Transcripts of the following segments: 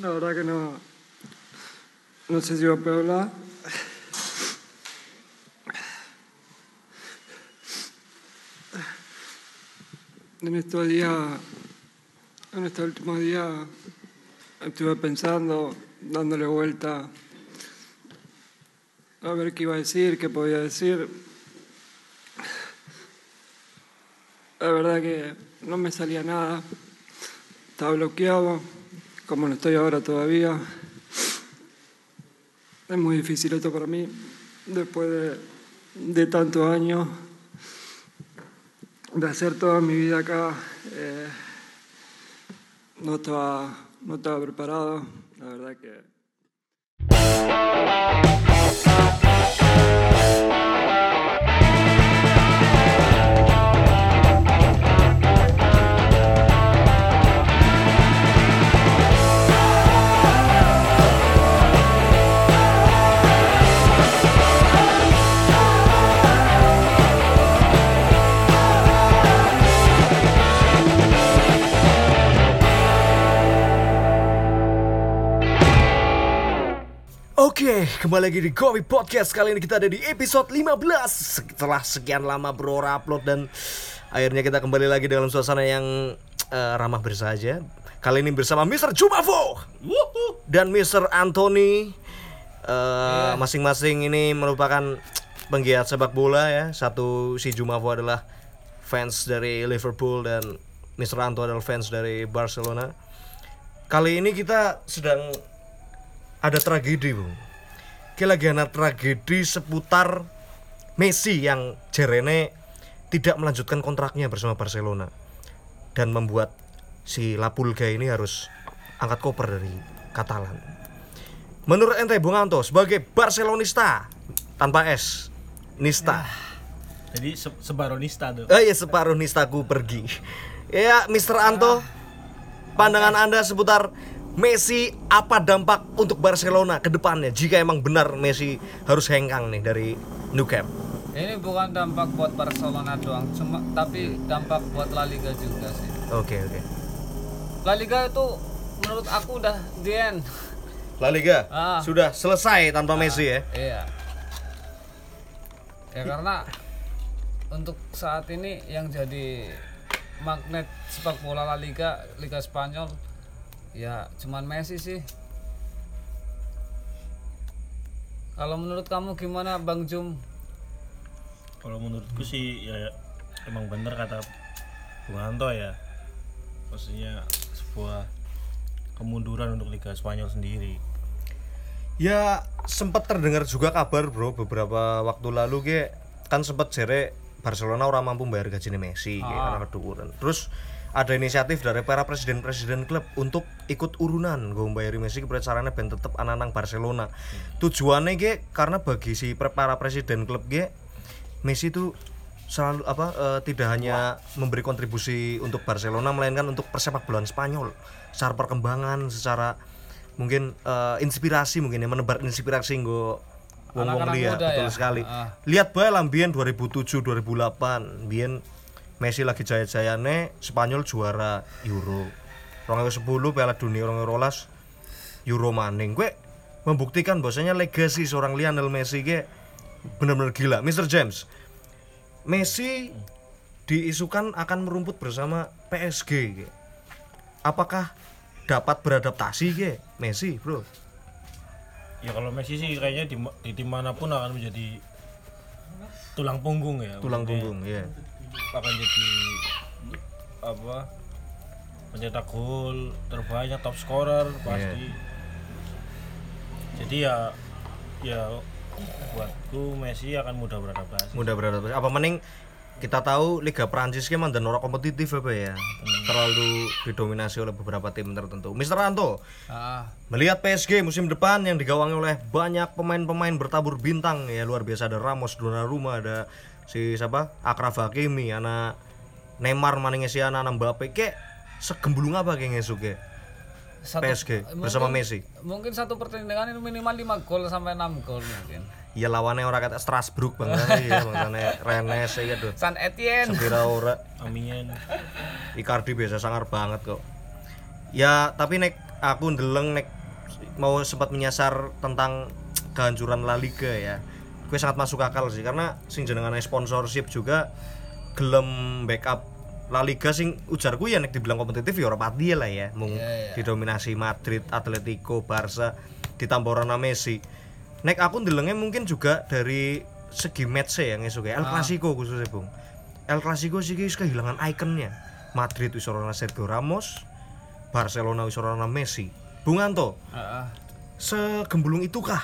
La verdad que no. No sé si va a poder hablar. En estos días, en estos últimos días, estuve pensando, dándole vuelta a ver qué iba a decir, qué podía decir. La verdad que no me salía nada. Estaba bloqueado, como no estoy ahora todavía. Es muy difícil esto para mí, después de, tantos años de hacer toda mi vida acá. eh, no, estaba, no estaba preparado, la verdad que... Oke, kembali lagi di Kopi Podcast Kali ini kita ada di episode 15 Setelah sekian lama bro upload dan Akhirnya kita kembali lagi dalam suasana yang eh, ramah bersahaja Kali ini bersama Mr. Jumavo Dan Mr. Anthony Eh, Masing-masing ini merupakan penggiat sepak bola ya Satu si Jumavo adalah fans dari Liverpool Dan Mr. Anto adalah fans dari Barcelona Kali ini kita sedang ada tragedi bung Kayak lagi ada tragedi seputar Messi yang jerene tidak melanjutkan kontraknya bersama Barcelona dan membuat si Lapulga ini harus angkat koper dari Katalan. Menurut ente Bung Anto sebagai Barcelonista tanpa S, Nista. Jadi se sebaronista tuh. Eh ya separuh nistaku pergi. Ya Mr. Anto, pandangan anda seputar Messi apa dampak untuk Barcelona ke depannya jika emang benar Messi harus hengkang nih dari Nou Camp? Ini bukan dampak buat Barcelona doang, cuma tapi dampak buat La Liga juga sih. Oke oke. La Liga itu menurut aku udah the end. La Liga Ah. sudah selesai tanpa Messi ya. Iya. Ya karena untuk saat ini yang jadi magnet sepak bola La Liga, Liga Spanyol ya cuman Messi sih. Kalau menurut kamu gimana Bang Jum? Kalau menurutku sih ya emang bener kata Bung Anto ya. Maksudnya sebuah kemunduran untuk Liga Spanyol sendiri. Ya sempat terdengar juga kabar bro beberapa waktu lalu ke kan sempat jere Barcelona orang mampu bayar gaji Messi kayak karena kedukuran. Terus ada inisiatif dari para presiden-presiden klub untuk ikut urunan gue bayar Messi kepada caranya ben tetep anak-anak Barcelona. Tujuannya ge karena bagi si para presiden klub ge Messi itu selalu apa eh, tidak hanya memberi kontribusi untuk Barcelona melainkan untuk persepak bolaan Spanyol secara perkembangan secara mungkin eh, inspirasi mungkin ya menebar inspirasi nggo wong-wong muda betul ya? sekali Ah. lihat bae lah mbien 2007 2008 mbien Messi lagi jaya-jayane Spanyol juara Euro 2010 Piala Dunia 2012 Euro maning gue membuktikan bahwasanya legasi seorang Lionel Messi ke benar-benar gila Mr. James Messi diisukan akan merumput bersama PSG ke. apakah dapat beradaptasi ke Messi bro Ya kalau Messi sih kayaknya di, di tim mana pun akan menjadi tulang punggung ya. tulang punggung ya Akan jadi apa? Pencetak gol terbanyak, top scorer pasti. Jadi ya ya buatku Messi akan mudah beradaptasi. mudah beradaptasi apa mending kita tahu Liga Prancis kan mandan orang kompetitif apa ya terlalu didominasi oleh beberapa tim tertentu Mr. Anto Ah, melihat PSG musim depan yang digawangi oleh banyak pemain-pemain bertabur bintang ya luar biasa ada Ramos Donnarumma ada si siapa Akraf Hakimi anak Neymar maning si anak Mbappe ke segembulung apa kayak ngesuk ya satu- PSG bersama mungkin- Messi Mungkin satu pertandingan itu minimal 5 gol sampai 6 gol mungkin. ya lawannya orang kata Strasbourg bang ya bang Rennes ya tuh San Etienne. Sekira ora Amin. Icardi biasa sangar banget kok. Ya, tapi nek aku ndeleng nek mau sempat menyasar tentang kehancuran La Liga ya. Gue sangat masuk akal sih karena sing jenengane sponsorship juga gelem backup La Liga sing ujarku ya nek dibilang kompetitif ya ora pati lah ya. Mung Iya, iya. didominasi Madrid, Atletico, Barca, ditambah Ronaldo Messi. Nek aku ndelenge mungkin juga dari segi match ya ngesuk ya. El Clasico khususnya, Bung. El Clasico sih wis kehilangan ikonnya. Madrid wis ora Sergio Ramos, Barcelona wis ora Messi. Bung Anto, Heeh. segembulung itukah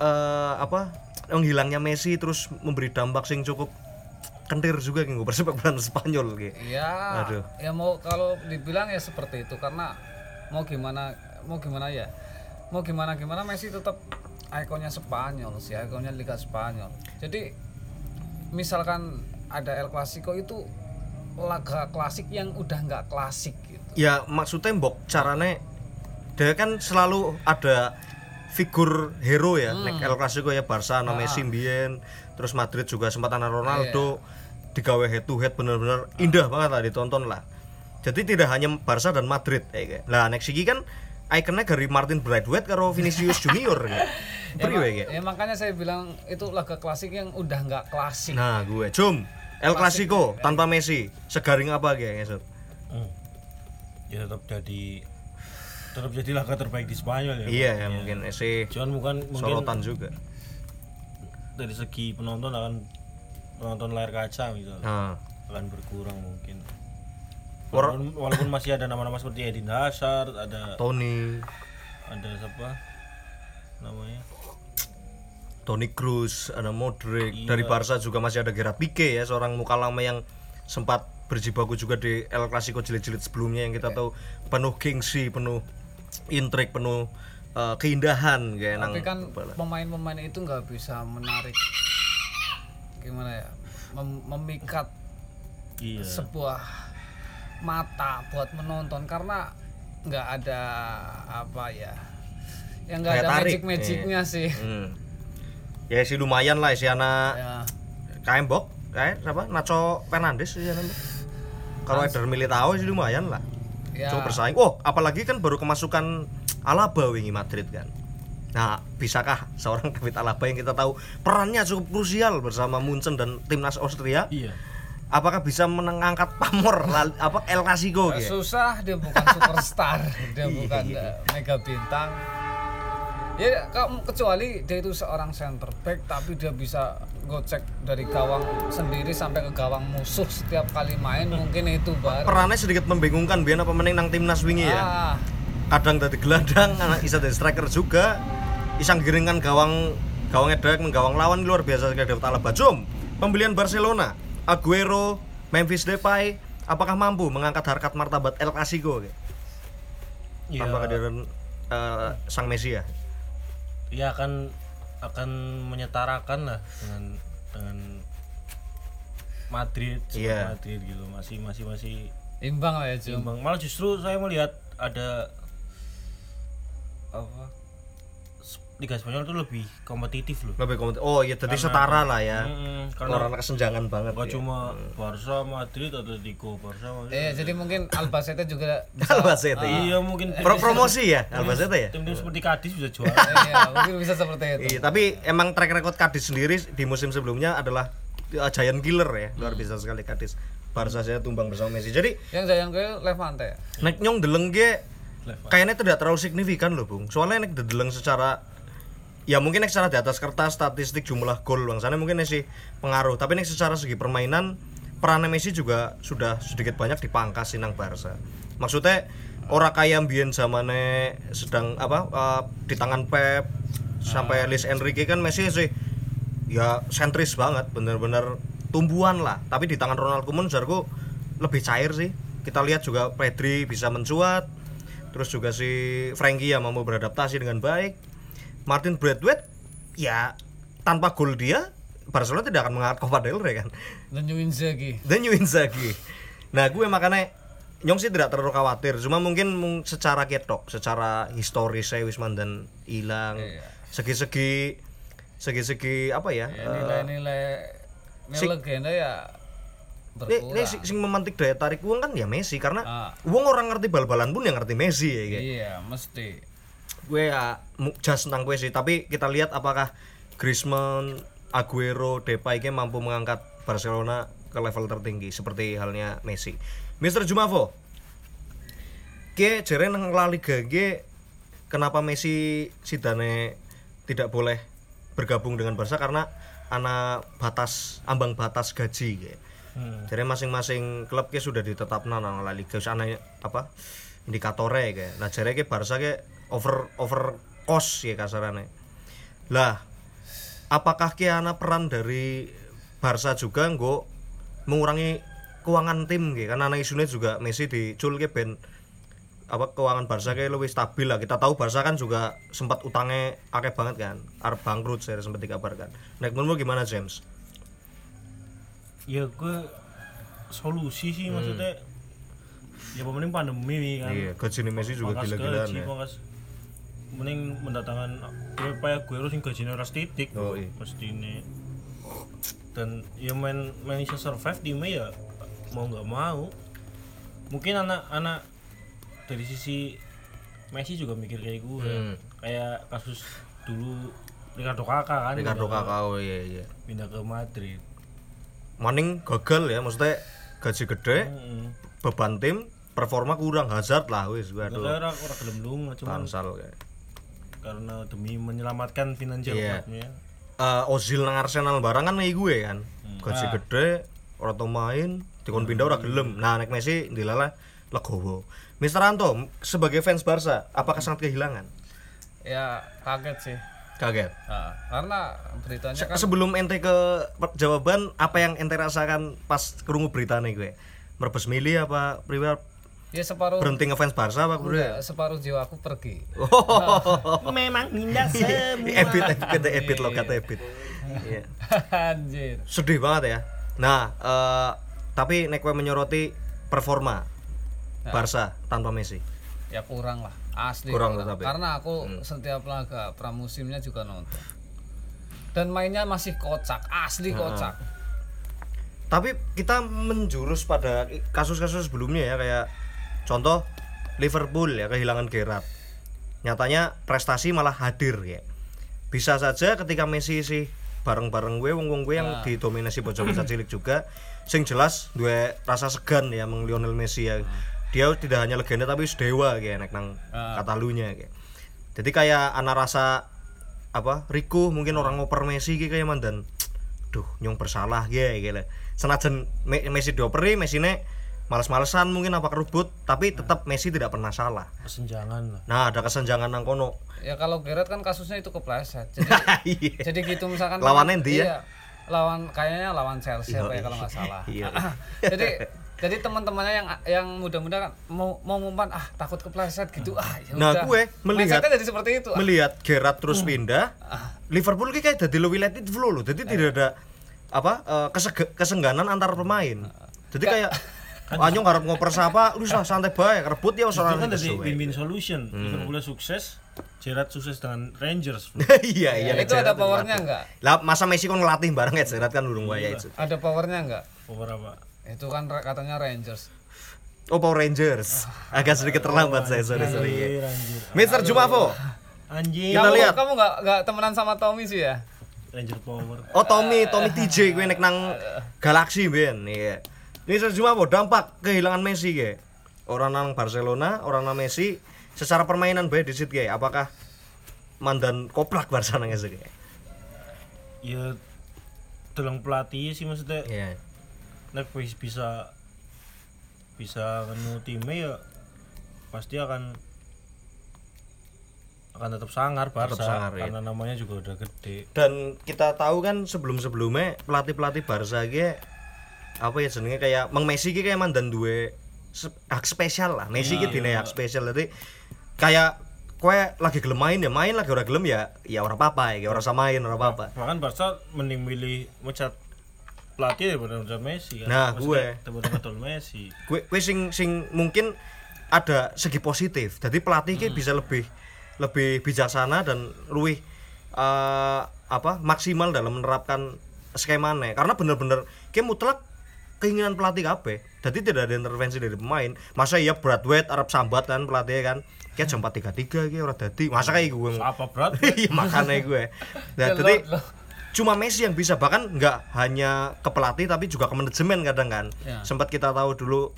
eh apa menghilangnya Messi terus memberi dampak sing cukup kentir juga kanggo persepak bola Spanyol gitu. Ya, Aduh. ya mau kalau dibilang ya seperti itu karena mau gimana mau gimana ya mau gimana gimana Messi tetap ikonnya Spanyol sih ikonnya Liga Spanyol jadi misalkan ada El Clasico itu laga klasik yang udah nggak klasik gitu Ya maksudnya mbok carane dia kan selalu ada figur hero ya nek El Clasico ya Barca ana Messi mbiyen terus Madrid juga sempat ana Ronaldo digawe head to head bener-bener indah banget lah ditonton lah. Jadi tidak hanya Barca dan Madrid eh, kayak. lah nek siki kan ikonnya dari Martin Braithwaite karo Vinicius Junior ya. ya, Priwe kayak. ya makanya saya bilang itu laga klasik yang udah nggak klasik. Nah, gue. Jum El Clasico tanpa Messi segaring apa kayak ngesut Hmm. Ya tetap jadi tetap jadi laga terbaik di Spanyol ya. Iya ya mungkin sih Cuman bukan mungkin sorotan juga. dari segi penonton akan penonton layar kaca misalnya Nah, akan berkurang mungkin. Walaupun, walaupun masih ada nama-nama seperti Eden Hazard, ada Tony, ada siapa namanya? Toni Kroos, ada Modric. Iya. Dari Barca juga masih ada Gerard Pique ya, seorang muka lama yang sempat berjibaku juga di El Clasico jilid-jilid sebelumnya yang kita tahu penuh gengsi, penuh intrik, penuh eh, keindahan kayak nang tapi kan pemain-pemain itu nggak bisa menarik gimana ya mem- memikat Iya. sebuah mata buat menonton karena nggak ada apa ya yang nggak ada tarik, magic magicnya sih Hmm. Ya sih lumayan lah si anak ya KM Bok, kayak siapa? Nacho Fernandes sih. Kalau Eder Militao sih lumayan lah. Ya Cukup bersaing. Oh, apalagi kan baru kemasukan Alaba wingi Madrid kan. Nah, bisakah seorang David Alaba yang kita tahu perannya cukup krusial bersama Munchen dan timnas Austria? Iya. Apakah bisa mengangkat pamor apa El Clasico gitu? susah dia bukan superstar dia Iya, bukan eh, mega bintang ya kamu kecuali dia itu seorang center back tapi dia bisa gocek dari gawang sendiri sampai ke gawang musuh setiap kali main mungkin itu baru Perannya sedikit membingungkan biar apa meneng nang timnas wingi ya. ah, Kadang dari gelandang, anak isa dari striker juga. Isang giringan gawang gawang edek menggawang lawan luar biasa sekali David Alaba. Jom, pembelian Barcelona, Aguero, Memphis Depay, apakah mampu mengangkat harkat martabat El Clasico? Iya. tanpa kehadiran eh, sang Messi ya? Iya akan akan menyetarakan lah dengan dengan Madrid, seperti Iya. Madrid gitu. Masih masih masih imbang lah ya Jum imbang. Malah justru saya melihat ada apa Liga Spanyol itu lebih kompetitif loh. Lebih kompetitif. Oh iya, jadi setara lah ya. Mm, karena Karena kesenjangan banget. nggak ya. cuma Barca, Madrid, Atletico, Barca. Madrid. Eh, jadi mungkin Albacete juga bisa Albacete. Iya mungkin Pro promosi ya, Albacete ya. tim-tim seperti Cadiz bisa juara. iya, mungkin bisa seperti itu. Iya, tapi emang track record Cadiz sendiri di musim sebelumnya adalah uh, giant killer ya. Luar biasa sekali Cadiz. Barca saya tumbang bersama Messi. Jadi Yang Jayan Goel Levante. nek nyong deleng ge Level. kayaknya tidak terlalu signifikan loh, Bung. Soalnya nek deleng secara ya mungkin nek secara di atas kertas statistik jumlah gol bangsane mungkin sih pengaruh. Tapi nek secara segi permainan peran Messi juga sudah sedikit banyak dipangkas nang Barca. Maksudnya ora kayak mbien zamane sedang apa eh, di tangan Pep sampai Luis Enrique kan Messi sih ya sentris banget. Bener-bener tumbuhan lah. Tapi di tangan Ronald Koeman jargo lebih cair sih. Kita lihat juga Pedri bisa mencuat. Terus juga si Frankie yang mau beradaptasi dengan baik Martin Braithwaite ya tanpa gol dia Barcelona tidak akan mengangkat Copa del Rey kan? Dan Inzaghi. dan New Inzaghi. Nah gue makanya Nyong sih tidak terlalu khawatir. Cuma mungkin mung- secara ketok secara historis saya Wisman dan hilang. Segi-segi segi-segi apa ya Ya, nilai-nilai nilai legenda ya berkurang. nek sing sing memantik daya tarik uang kan ya Messi karena Ah. uang orang ngerti bal-balan pun yang ngerti Messi ya iya mesti gue ya just tentang gue sih tapi kita lihat apakah Griezmann, Aguero, Depay ini mampu mengangkat Barcelona ke level tertinggi seperti halnya Messi. Mr. Jumavo, ke jere nang La Liga ge kenapa Messi sidane tidak boleh bergabung dengan Barca karena anak batas ambang batas gaji ge. Hmm. Jadi masing-masing klub ke sudah ditetapkan nang La Liga apa indikatornya kayak. Nah jadi ke Barca ke over over cost ya kasarannya. Lah apakah ke ana peran dari Barca juga nggo mengurangi keuangan tim ke karena anak isunya juga Messi dicul ke ben apa keuangan Barca kayak lebih stabil lah. Kita tahu Barca kan juga sempat utangnya akeh banget kan arep bangkrut saya sempat dikabarkan. Nah menurutmu gimana James? Ya gue solusi sih maksudnya. Ya pemenang pandemi kan. Iya gaji Messi juga gila-gilaan ya. pangkas mending mendatangkan supaya gue harus gajinya ras titik. Oh, iya. pasti ini dan ya main main bisa survive timnya ya mau nggak mau. Mungkin anak-anak dari sisi Messi juga mikir kayak gue. Hmm. kayak kasus dulu Ricardo Kakak kan Ricardo pindah ke- Kakao iya iya. Pindah ke Madrid. Maning gagal ya maksudnya gaji gede Heeh. beban tim performa kurang. Hazard lah wis Nggak waduh. Kayak orang gelem lunga cuman tansal kayak karena demi menyelamatkan finansial Iya. klubnya Eh, Ozil nang Arsenal barang kan kayak gue kan. Gaji Ah. gede orang tau main dikon pindah ora gelem. Nah nek Messi dilala legowo. Mister Anto sebagai fans Barca apakah sangat kehilangan? Ya kaget sih. Kaget? Nah, karena beritanya Se- kan sebelum ente ke jawaban apa yang ente rasakan pas kerungu beritanya gue merebes milih apa priwar ya separuh berhenti ngefans Barca apa gue enggak, separuh jiwaku pergi. Memang indah semua. Ebit ebit kata ebit lo kata ebit. Iya. anjir. Sedih banget ya. Nah eh, tapi nek gue menyoroti performa Barca tanpa Messi? Ya kurang lah. Asli Kurang tetap ya? karena aku setiap laga pramusimnya juga nonton. Dan mainnya masih kocak asli kocak. Tapi kita menjurus pada kasus-kasus sebelumnya ya kayak contoh Liverpool ya kehilangan Gerrard. Nyatanya prestasi malah hadir ya bisa saja ketika Messi sih bareng-bareng gue wong-wong gue yang didominasi bocah-bocah cilik juga sing jelas dua rasa segan ya meng Lionel Messi ya. Dia tidak hanya legenda tapi dewa kayak nek nang katalunya kayak. Jadi kayak anak rasa apa Rico mungkin orang ngoper Messi kayak kayak mandan duh nyong bersalah ya gitu senajan Me- Messi dioperi Messi ne males-malesan mungkin apa kerubut tapi tetap Messi tidak pernah salah. Kesenjangan lah. Nah ada kesenjangan nang kono. Ya kalau Gerrard kan kasusnya itu kepleset. Jadi Iya. jadi gitu misalkan Lawannya ndi ya? iya, lawan kayaknya lawan Chelsea apa ya kalau nggak salah. Iya. jadi jadi teman-temannya yang yang muda-muda kan mau mau ngumpan ah takut kepleset gitu. Ah ya Nah, udah. gue melihat- jadi seperti itu. ah. melihat Gerrard terus pindah Liverpool ki kayak jadi lebih let it flow loh. Jadi tidak ada apa eh, kesege- kesengganan antar pemain. Jadi kayak Anyong harap ngoper siapa, lu lah santai bae, rebut ya itu orang kan dari win-win solution Hmm. Liverpool sukses Gerrard sukses dengan Rangers iya iya itu ada powernya nggak? Lah masa Messi kan ngelatih bareng ya Gerrard kan urung waya itu. Ada powernya nggak? Beberapa itu kan katanya Rangers. Oh Power Rangers. Agak sedikit terlambat saya sorry sorry. ya. Mister Jumavo anjir. Kita kamu, lihat. kamu nggak nggak temenan sama Tommy sih ya? Ranger Power. Oh Tommy Tommy TJ gue nek nang Galaxy ben. Iya Jumavo dampak kehilangan Messi ge orang nang Barcelona orang nang Messi. Secara permainan bae di situ ge apakah mandan koplak Barca nang ge ya dalam pelatih sih maksudnya. Iya. Nek bisa bisa ngenu timnya ya pasti akan akan tetap sangar Barca Tetap sangar, ya. karena namanya juga udah gede. Dan kita tahu kan sebelum-sebelumnya pelatih-pelatih Barca ge apa ya jenenge kayak Mang Messi ki kayak mandan duwe hak spesial lah. Messi ki dine hak spesial jadi kayak kowe lagi gelem main ya main lagi ora gelem ya ya ora apa-apa ya ora sama main ora apa-apa. bahkan Barca mending milih mecat pelatih daripada mecat Messi kan Nah, Maksudnya, gue. daripada Messi Kue kue sing sing mungkin ada segi positif. Jadi pelatih ki bisa lebih lebih bijaksana dan luwih eh, apa maksimal dalam menerapkan skemanya karena bener-bener ki mutlak keinginan pelatih kabeh. Jadi tidak ada intervensi dari pemain. Masa iya Bradway Arab sambat kan pelatih kan. Kayak jam 4.33 iki ora dadi. Masa kayak gue apa berat Iya makanya gue. Nah, Ya, jadi cuma Messi yang bisa bahkan nggak hanya ke pelatih tapi juga ke manajemen kadang kan. Ya. Sempat kita tahu dulu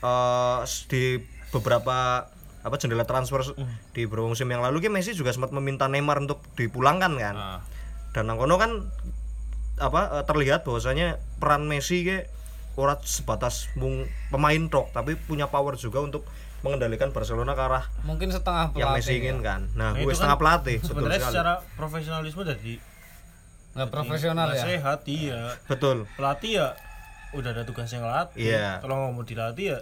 eh, di beberapa apa jendela transfer di beberapa musim yang lalu kan Messi juga sempat meminta Neymar untuk dipulangkan kan. nah, Dan nang kono kan apa eh, terlihat bahwasanya peran Messi ke ora sebatas mung pemain tok tapi punya power juga untuk mengendalikan Barcelona ke arah mungkin setengah yang pelatih Messi ya. inginkan. Nah, Nah, gue setengah kan pelatih betul sebenarnya sekali. secara profesionalisme dari nggak profesional ya sehat iya Betul. pelatih ya udah ada tugasnya ngelatih Iya. kalau nggak mau dilatih ya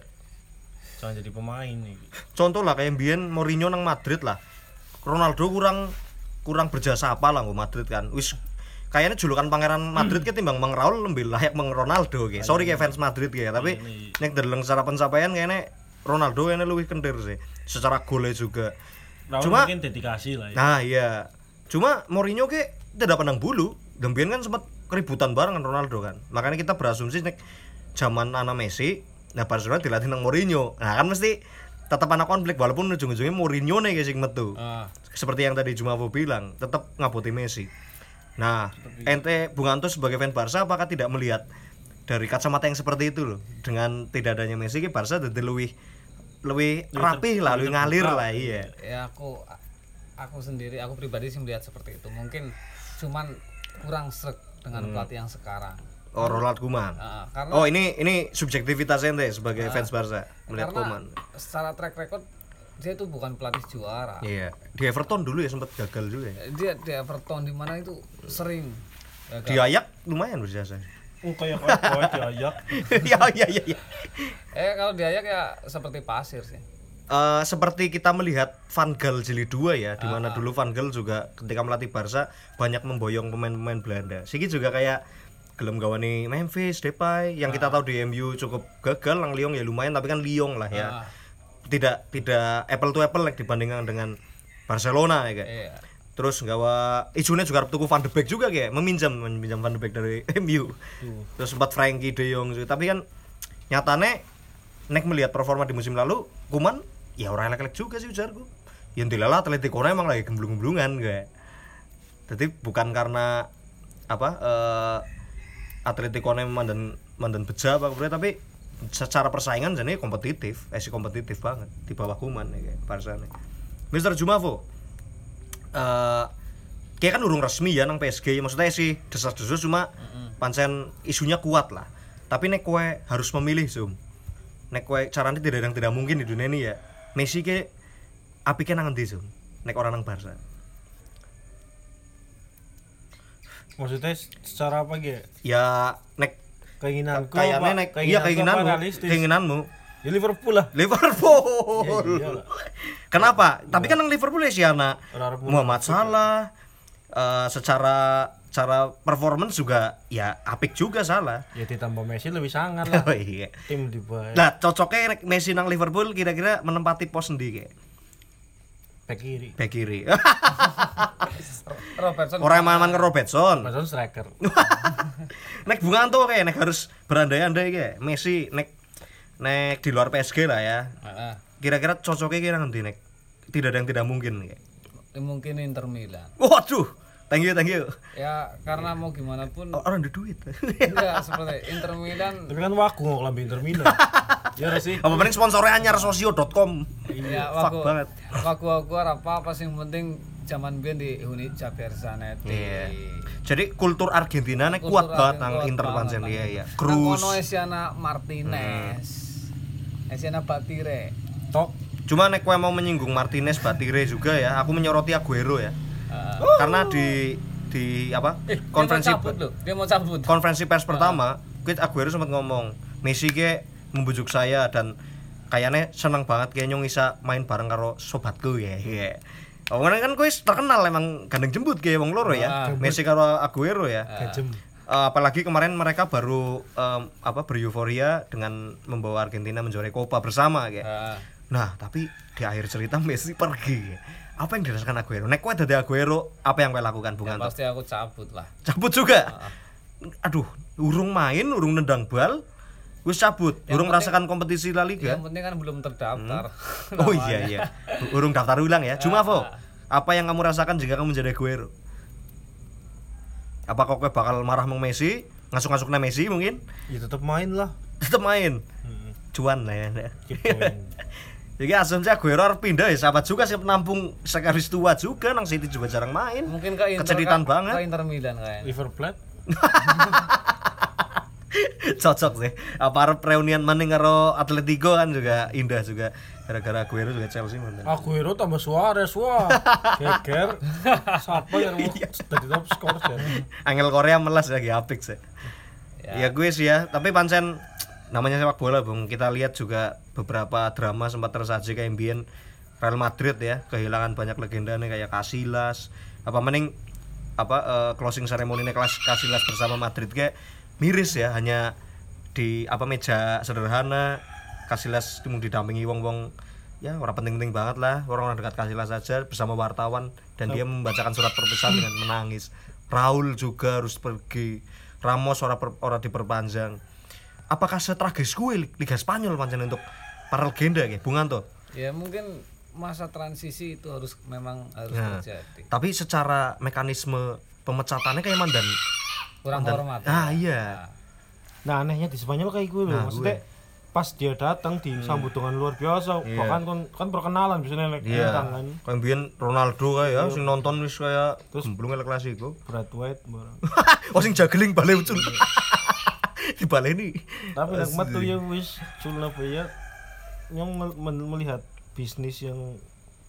jangan jadi pemain nih contoh lah kayak Mbien Mourinho nang Madrid lah Ronaldo kurang kurang berjasa apa lah nggo Madrid kan wis kayaknya julukan pangeran Madrid hmm. timbang Mang Raul lebih layak Mang Ronaldo kayak. Sorry kayak fans Madrid kayak tapi nek deleng secara pencapaian kayaknya Ronaldo ini lebih kentir sih. Secara golnya juga. Raul Cuma- mungkin dedikasi lah ya. Nah iya. Cuma Mourinho ke tidak pandang bulu. Dembien kan sempat keributan bareng dengan Ronaldo kan. Makanya kita berasumsi nek zaman anak Messi nah Barcelona dilatih nang Mourinho. Nah kan mesti tetap anak konflik walaupun ujung-ujungnya Mourinho nih guys yang metu. Ah, seperti yang tadi Jumavo bilang tetap ngabuti Messi nah ente Bung Anto sebagai fan Barca apakah tidak melihat dari kacamata yang seperti itu loh? Dengan tidak adanya Messi ke Barca jadi lebih lebih rapih lah lebih ngalir lah iya. Ya aku aku sendiri aku pribadi sih melihat seperti itu. Mungkin cuman kurang srek dengan Hmm. pelatih yang sekarang. Oh Ronald Koeman. Karena Oh ini ini subjektivitas ente sebagai fans Barca melihat Koeman. secara track record dia itu bukan pelatih juara Iya. Di Everton dulu ya sempat gagal juga ya. dia di Everton di mana itu sering gagal. Di Ayak lumayan berjasa. oh kayak kayak diayak Iya iya iya. iya. eh kalau di Ajax ya seperti pasir sih Eh, seperti kita melihat Van Gaal jilid 2 ya, di Ah, mana dulu Van Gaal juga ketika melatih Barca banyak memboyong pemain-pemain Belanda. Siki juga kayak gelem gawani Memphis, Depay yang Ah. kita tahu di MU cukup gagal, nang Lyon ya lumayan tapi kan Lyon lah ya. Ah. Tidak tidak apple to apple like, dibandingkan dengan Barcelona ya kayak. iya Terus gawa isunya juga tuku Van de Beek juga kayak meminjam meminjam Van de Beek dari MU. Terus sempat Frankie De Jong juga. Tapi kan nyatane nek melihat performa di musim lalu Kuman ya orang elek-elek juga sih ujarku. Yang dilala Atletico emang lagi gemblung-gemblungan kayak. Jadi bukan karena apa eh Atletico mandan mandan beja apa tapi secara persaingan jadi kompetitif, eh sih kompetitif banget di bawah Kuman ya kayak Barca nih. Mister Jumavo, eh kayak kan urung resmi ya nang PSG maksudnya sih desas-desus cuma pancen isunya kuat lah. Tapi nek kowe harus memilih zoom nek kowe caranya tidak yang tidak mungkin di dunia ini ya Messi ke api nang ngendi zoom nek orang nang Barca. Maksudnya secara apa gitu ya nek keinginanku kayaknya apa- nek iya keinginanmu. keinginanmu. Ya Liverpool lah. Liverpool. Ya, iyalah. kenapa? Tapi kan nang Liverpool ya si anak Orang-orang Muhammad Salah eh, secara cara performance juga ya apik juga salah. Ya ditambah Messi lebih sangar lah. Oh iya. Tim di bawah. Lah cocoknya Messi nang Liverpool kira-kira menempati pos endi kayak back kiri. Back kiri. Robertson Orang yang main ke Robertson. Mason striker nek bunga tuh kayak nek harus berandai-andai kayak Messi nek nek di luar PSG lah ya. Kira-kira cocoknya kira nanti nek tidak ada yang tidak mungkin kayak. Ya, mungkin Inter Milan Waduh, thank you thank you. ya karena mau gimana pun Oh, orang ada duit. enggak seperti Inter Milan tapi kan waku nggak kelambi Inter Milan ya sih Apa paling sponsornya anyar sosio.com. ya Fuck waku banget. waku waku apa apa sih yang penting zaman biyen di Uni Javier Zanetti Iya. Jadi kultur Argentina nek kuat banget nang Inter pancen ya. Nang Cruz. kono Esiana Martinez Esiana Batire tok Cuma nek kowe mau menyinggung Martinez, Batire juga ya, aku menyoroti Aguero ya. Ah. Karena di di apa? Eh, konferensi dia mau cabut loh dia mau cabut konferensi pers pertama, Kit Aguero sempat ngomong, Messi ke membujuk saya dan kayaknya seneng banget kayaknya bisa main bareng karo sobatku ya. ya. Oh, kan kuis terkenal emang gandeng jembut kayak wong loro ya. Messi karo Aguero ya. Eh, apalagi kemarin mereka baru em, apa bereuforia dengan membawa Argentina menjuarai Copa bersama kayak. Ah. Nah, tapi di akhir cerita Messi pergi. Apa yang dirasakan Aguero? Nek kowe dadi Aguero, apa yang kowe lakukan Bung ya, Anto? pasti aku cabut lah Cabut juga. Aduh, urung main, urung nendang bal, Wis cabut, urung merasakan kompetisi La Liga. Yang penting kan belum terdaftar. Oh iya iya. Urung daftar ulang ya. Cuma Vo, apa yang kamu rasakan jika kamu menjadi Aguero? Apakah kau bakal marah sama Messi, ngasuk-ngasuk Messi mungkin? ya tetap main lah Tetap main. Hmm, Cuan lah ya. Jadi asumsi Aguero harus pindah ya sahabat juga sih penampung sekaris tua juga nang City juga jarang main. Mungkin ke Inter ke- banget. Ke Inter Milan kayaknya. River Plate Cocok sih. Apa arep reunian maning karo Atletico kan juga indah juga. Gara-gara Aguero juga Chelsea mantan. Aguero tambah Suarez wah geger siapa yang mau jadi top skor ya Angel Korea melas lagi apik sih. Ya. gue sih ya, tapi pancen namanya sepak bola Bung. Kita lihat juga beberapa drama sempat tersaji kayak Mbien Real Madrid ya, kehilangan banyak legenda nih kayak Casillas. Apa mending apa eh, closing ceremony nih kelas Casillas bersama Madrid kayak miris ya, hanya di apa meja sederhana Casillas cuma didampingi wong-wong ya orang penting-penting banget lah orang-orang dekat Casillas saja bersama wartawan dan dia membacakan surat perpisahan dengan menangis. Raul juga harus pergi Ramos ora per, ora diperpanjang. Apakah setragis kuwi Liga Spanyol pancen untuk para legenda ya Bung Anto Ya mungkin masa transisi itu harus memang harus Nah, terjadi. tapi secara mekanisme pemecatannya kayak mandan Kurang hormat. ah iya. Nah anehnya di Spanyol kayak gue loh. Maksudnya pas dia datang disambut dengan luar biasa bahkan kan kan perkenalan bisa naik iya. kan. Kayak Mbien Ronaldo kayak ya sing nonton wis kayak gemblung El Clasico. Brad White barang. oh sing juggling balik ucul. Di baleni tapi nak metu ya wis Surabaya yang mel- men- melihat bisnis yang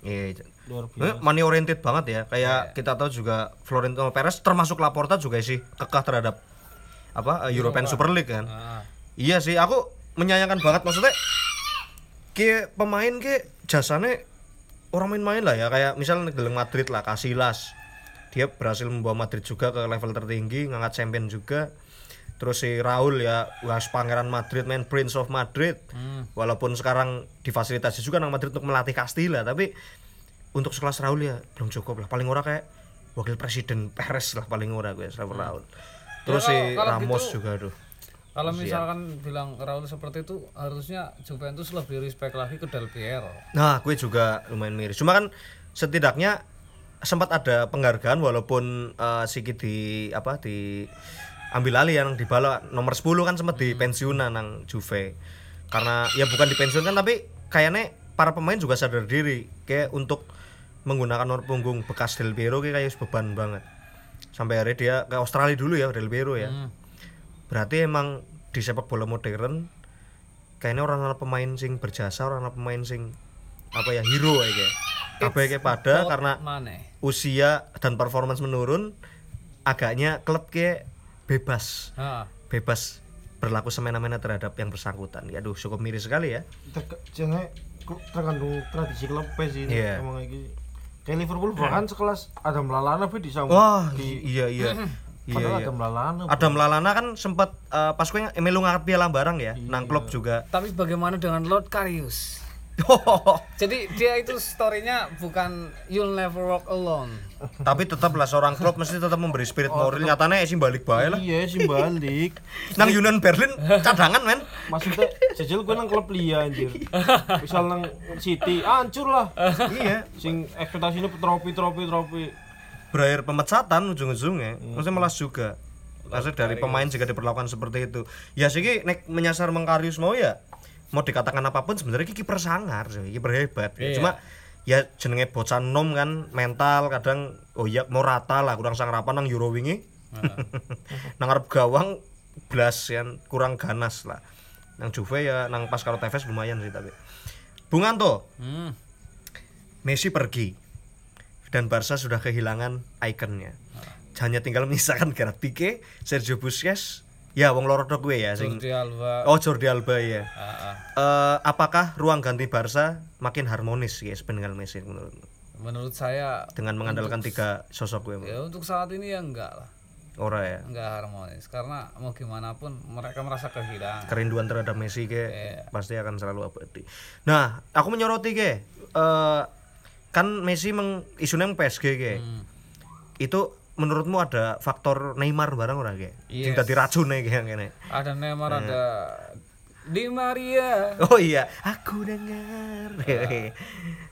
iya luar biasa. money oriented banget ya. Kayak kita tahu juga Florentino Perez termasuk Laporta juga sih kekeh terhadap apa eh, European Super League kan. Ah, iya sih aku menyayangkan banget. Maksudnya ke pemain ke jasanya orang main-main lah ya. Kayak misalnya geleng Madrid lah Casillas. Dia berhasil membawa Madrid juga ke level tertinggi ngangkat champion juga. Terus si Raul ya was pangeran Madrid main Prince of Madrid. Walaupun sekarang difasilitasi juga nang Madrid untuk melatih Castilla tapi untuk sekelas Raul ya belum cukup lah. Paling ora kayak wakil presiden Perez lah paling ora gue sama Raul. Terus si kalau- kalau Ramos gitu- juga aduh. Kalau misalkan bilang Raul seperti itu harusnya Juventus lebih respect lagi ke Del Piero. Nah, gue juga lumayan miris. Cuma kan setidaknya sempat ada penghargaan walaupun eh, Siki di apa di ambil alih yang di bala nomor 10 kan sempat di pensiunan nang Juve. Karena ya bukan dipensiunkan tapi kayaknya para pemain juga sadar diri. Kayak untuk menggunakan nomor punggung bekas Del Piero kayak kayak beban banget. Sampai akhirnya dia ke Australia dulu ya Del Piero ya. Berarti emang di sepak bola modern kayaknya orang orang pemain sing berjasa orang orang pemain sing apa ya hero ya kayak. Kabeh kayak pada karena Mana? usia dan performance menurun agaknya klub kayak bebas. Ah, bebas berlaku semena-mena terhadap yang bersangkutan. Ya aduh cukup miris sekali ya. Ter- jangan tergantung tradisi klub sih emang iki kayak Liverpool bahkan sekelas Adam Lallana be disambut wah di iya iya. Iya, padahal iya. Adam Lallana Adam Lalana kan sempat eh, pas gue melu ngangkat piala barang ya nang klub juga. Tapi bagaimana dengan Lord Karius? Jadi dia itu storynya bukan You'll Never Walk Alone. tapi tetaplah seorang klub mesti tetap memberi spirit moral. nyatanya sih balik bae lah. Iya sih balik nang Union Berlin cadangan men. Maksudnya jajal gue nang klub liya anjir. Misal nang City hancur lah. Iya. Sing ekspektasinya trofi trofi trofi berakhir pemecatan ujung-ujungnya maksudnya malas juga. Maksudnya dari pemain jika diperlakukan seperti itu. Ya sih nek menyasar mengkarius mau ya mau dikatakan apa pun sebenarnya Ki kiper sangar sih kiper hebat. Ya. cuma ya jenenge bocah nom kan mental kadang oh ya mau rata lah kurang sangrapan nang Euro wingi nang arep gawang blas yang kurang ganas lah. Nang Juve ya nang pas karo Tevez lumayan sih tapi. Bung Anto. Hmm. Messi pergi dan Barca sudah kehilangan ikonnya. Hanya tinggal menyisakan Gerard Pique, Sergio Busquets, ya wong loro tok gue ya sing Jordi Alba. Oh Jordi Alba ya. Ah, ah. Eh, apakah ruang ganti Barca makin harmonis ya dengan Messi menurutmu? Menurut saya Dengan mengandalkan tiga sosok gue. ya untuk saat ini ya enggak lah. Ora ya. Enggak harmonis karena mau gimana pun mereka merasa kehilangan. Kerinduan terhadap Messi ke Iya. pasti akan selalu abadi. Nah, aku menyoroti ke eh, kan Messi meng isunya PSG ke. Hmm. Itu menurutmu ada faktor Neymar barang ora ke? Yes. Sing dadi racune kayak ngene. Ada Neymar, Iya. ada Di Maria. Oh iya, aku dengar.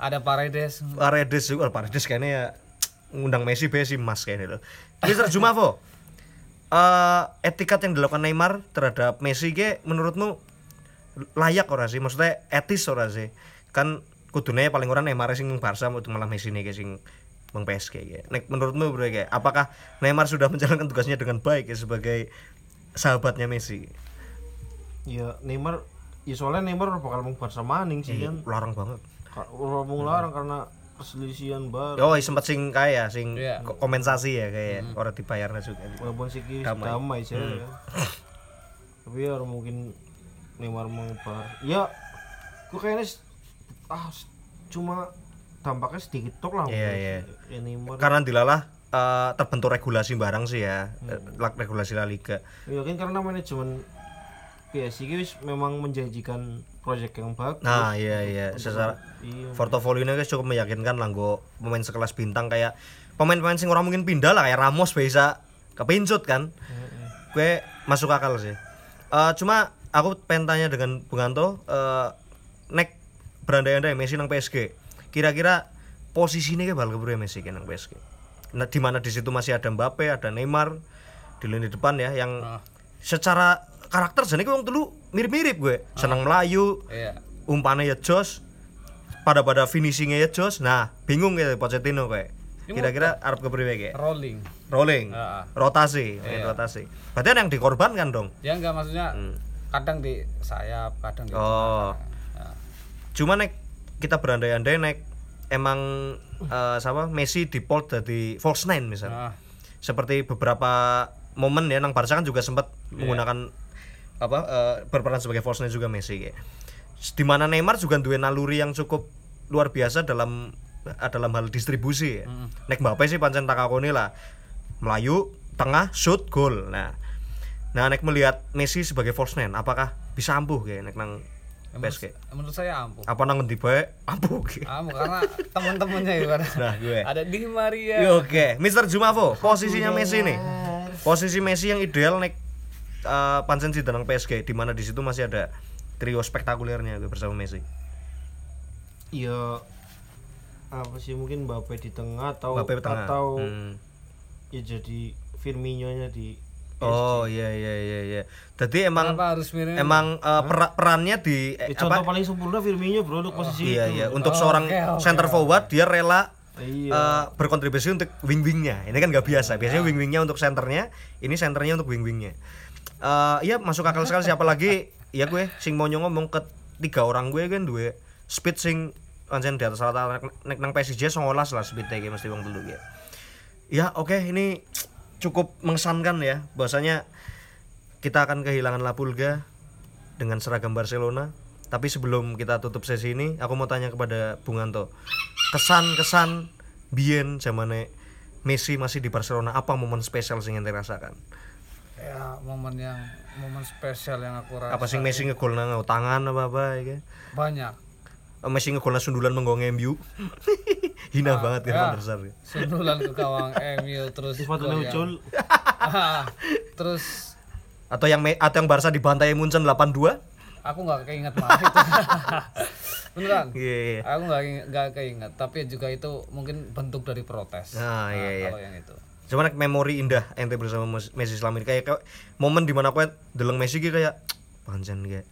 Ada Paredes. Paredes juga, Paredes kayaknya ya ngundang Messi be si Mas kayaknya loh. Mister Jumavo. eh etikat yang dilakukan Neymar terhadap Messi ke menurutmu layak ora sih? Maksudnya etis ora sih? Kan kudune paling ora Neymar sing Barca malah Messi nih sing Bang PSG ya. Nek menurutmu bro kayak apakah Neymar sudah menjalankan tugasnya dengan baik ya sebagai sahabatnya Messi? ya Neymar ya soalnya Neymar bakal mau Barca maning sih kan Larang banget. Mau larang karena perselisihan baru Oh, sempat sing kaya sing Iya. ko- kompensasi ya kayak orang dibayarnya juga. walaupun sih Damai. damai, sih ya. tapi ya orang mungkin Neymar mau bar ya gue kayaknya ah cuma dampaknya sedikit tok lah Iya, menurut iya. sih. ya Neymar Karena dilalah eh, terbentuk regulasi barang sih ya, Hmm. eh, regulasi La Liga. ya kan karena manajemen PSG wis memang menjanjikan proyek yang bagus Nah, iya iya, secara iya portofolionya guys cukup meyakinkan lah nggo pemain sekelas bintang kayak pemain-pemain sing orang mungkin pindah lah kayak Ramos bisa kepincut kan. Gue masuk akal sih. Eh, cuma aku pengen tanya dengan Bung Anto eh, nek berandai-andai Messi nang PSG. Kira-kira posisinya kayak bakal keberapa Messi kan PSG. Nah, di mana di situ masih ada Mbappe, ada Neymar di lini depan ya yang Ah. secara karakter jadi wong dulu mirip-mirip gue. Senang melayu, Iya. umpannya ya jos pada pada finishingnya ya jos nah bingung ya Pochettino kayak kira-kira Arab kepriwe kayak Rolling. rolling Ah, ah. rotasi main rotasi berarti yang dikorbankan dong Ya enggak maksudnya kadang di sayap, kadang di Hmm. oh Nah, cuma nek kita berandai-andai nek emang eh, siapa Messi di Port dari false nine misalnya nah, seperti beberapa momen ya nang Barca kan juga sempat menggunakan apa eh, berperan sebagai false nine juga Messi kayak di mana Neymar juga duwe naluri yang cukup luar biasa dalam eh, dalam hal distribusi ya. Nek Mbappe sih pancen takakone lah. Melayu, tengah, shoot, gol. Nah. Nah, nek melihat Messi sebagai false nine, apakah bisa ampuh kayak nek nang PSG? menurut saya ampuh. Apa nang ngendi bae ampuh. Ampuh karena teman-temannya ya Pak. Nah, gue. Ada di Maria. Oke, Mr. Jumavo, posisinya Messi nih. Posisi Messi yang ideal nek uh, pancen sih nang PSG di mana di situ masih ada trio spektakulernya gue bersama Messi. ya apa sih mungkin Mbappe di tengah atau Mbappe di tengah. atau Hmm. ya jadi Firmino nya di Oh iya iya iya iya. Jadi emang Kenapa harus mirip? emang uh, pera- perannya di eh, Ya, contoh apa? paling sempurna Firmino bro untuk posisi Iya itu iya, untuk Oh, seorang oke, oke, center forward dia rela Iya. uh, berkontribusi untuk wing-wingnya. Ini kan nggak biasa. Biasanya wing-wingnya untuk centernya, ini centernya untuk wing-wingnya. Uh, iya masuk akal sekali siapa lagi ya gue sing mau ngomong ke tiga orang gue kan dua speed sing pancen di atas rata nek nang PSG 19 lah speednya kayak mesti wong dulu ya. Ya oke ini cukup mengesankan ya bahwasanya kita akan kehilangan La Pulga dengan seragam Barcelona. Tapi sebelum kita tutup sesi ini, aku mau tanya kepada Bung Anto. Kesan-kesan Bien zamane Messi masih di Barcelona, apa momen spesial sing ente rasakan? Ya momen yang momen spesial yang aku rasa Apa sing Messi ngegol nang tangan apa apa ya? banyak. Eh, Messi ngegol nang sundulan menggong MU. Hina banget kan ya. Van der Sar. ya. Sundulan ke gawang MU terus yang- ucul Ah, terus Atau yang Me- atau yang Barca dibantai Munchen 8-2? aku nggak keinget maaf itu. Beneran. Iya. iya. Aku nggak nggak keinget, tapi juga itu mungkin bentuk dari protes. Ah, iya, iya. Kalau yang itu. Cuman memori indah ente bersama Mes- Messi selama ini kayak, kayak momen di mana aku deleng Messi ki kayak pancen kayak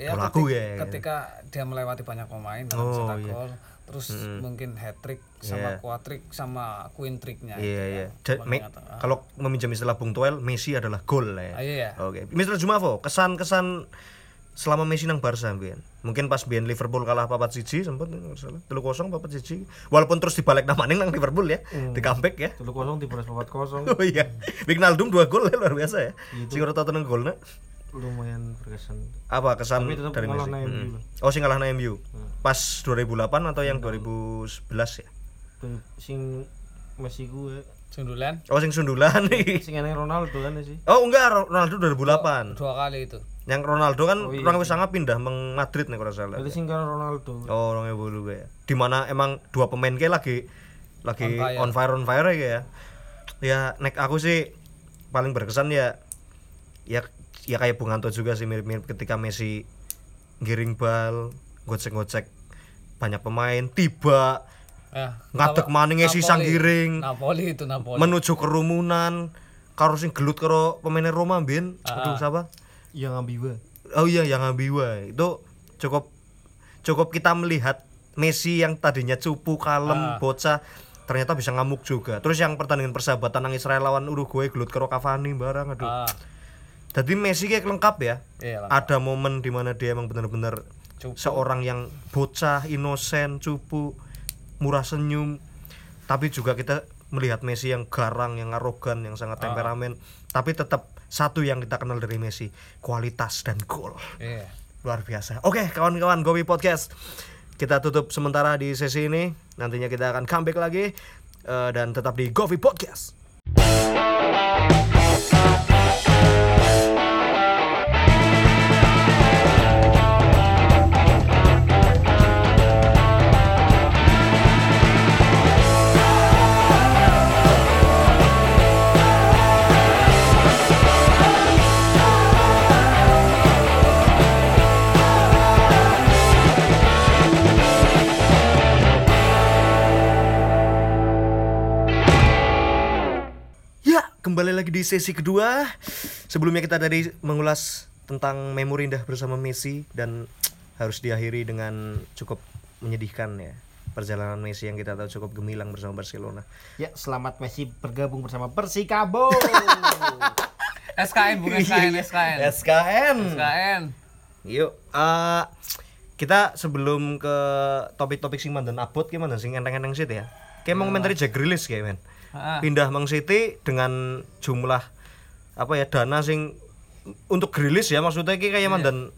Ya, Kalau aku ya, gitu. ketika dia melewati banyak pemain dalam Oh, cetak iya. gol, terus mungkin hat trick sama quadrick sama queen tricknya. Iya iya. itu Ja- kan. Me- Paling atas. kalau meminjam istilah Bung Toel, Messi adalah gol lah ya. Ah, iya. Oke, Mr. Jumavo, kesan-kesan selama Messi nang Barca Bian. Mungkin pas Bian Liverpool kalah papat siji sempat. Telu kosong papat siji. Walaupun terus dibalik namanya nang Liverpool ya, di comeback ya. telu kosong dibalas empat kosong Oh iya, Wijnaldum dua gol ya luar biasa ya. Sing ora tau tenang golnya. Lumayan berkesan Apa kesan Tapi tetap dari ngalah Messi? Mm. lah. Oh, sing kalah na MU. Pas 2008 atau yang 2011 ya? Sing Messi gue Sundulan Oh, sing sundulan nih. sing enek Ronaldo kan ya sih Oh enggak, Ronaldo 2008. dua kali itu. Yang Ronaldo kan Oh, iya. kurang lebih sangat pindah meng Madrid nih kalau salah. itu sing Ronaldo Oh, orang ya. Di mana emang dua pemain kayak lagi lagi on On fire on fire, ya. Ya, nek aku sih paling berkesan ya ya ya kayak Bung Anto juga sih mirip-mirip ketika Messi giring bal gocek-gocek banyak pemain tiba Ya, ngadeg Napoli- maning ngisi sang giring Napoli itu Napoli. menuju kerumunan karo sing gelut karo pemain Roma bin aduh siapa? Yang ambiwa oh iya yang ambiwa itu cukup cukup kita melihat Messi yang tadinya cupu kalem bocah ternyata bisa ngamuk juga. Terus yang pertandingan persahabatan nang Israel lawan Uruguay gelut karo Cavani barang aduh. Ah, jadi Messi kayak lengkap ya? Iya lah. ada momen di mana dia emang benar-benar seorang yang bocah inosen cupu murah senyum. Tapi juga kita melihat Messi yang garang yang arogan yang sangat temperamen. Tapi tetap satu yang kita kenal dari Messi kualitas dan gol. Iya. luar biasa. Oke kawan-kawan Gobi Podcast. Kita tutup sementara di sesi ini. Nantinya kita akan comeback lagi eh, dan tetap di Govi Podcast kembali lagi di sesi kedua. Sebelumnya kita tadi mengulas tentang memori indah bersama Messi dan harus diakhiri dengan cukup menyedihkan ya. Perjalanan Messi yang kita tahu cukup gemilang bersama Barcelona. ya selamat Messi bergabung bersama Persikabo SKN bukan SKN, SKN. SKN. SKN. Yuk, eh, kita sebelum ke topik-topik sing mandan abot ki mandan sing enteng-enteng sih ya. Kayak mau komentari Jack Grealish kayak men. Ah. Pindah Mang City dengan jumlah apa ya dana sing untuk Grealish ya maksudnya ki kayak mandan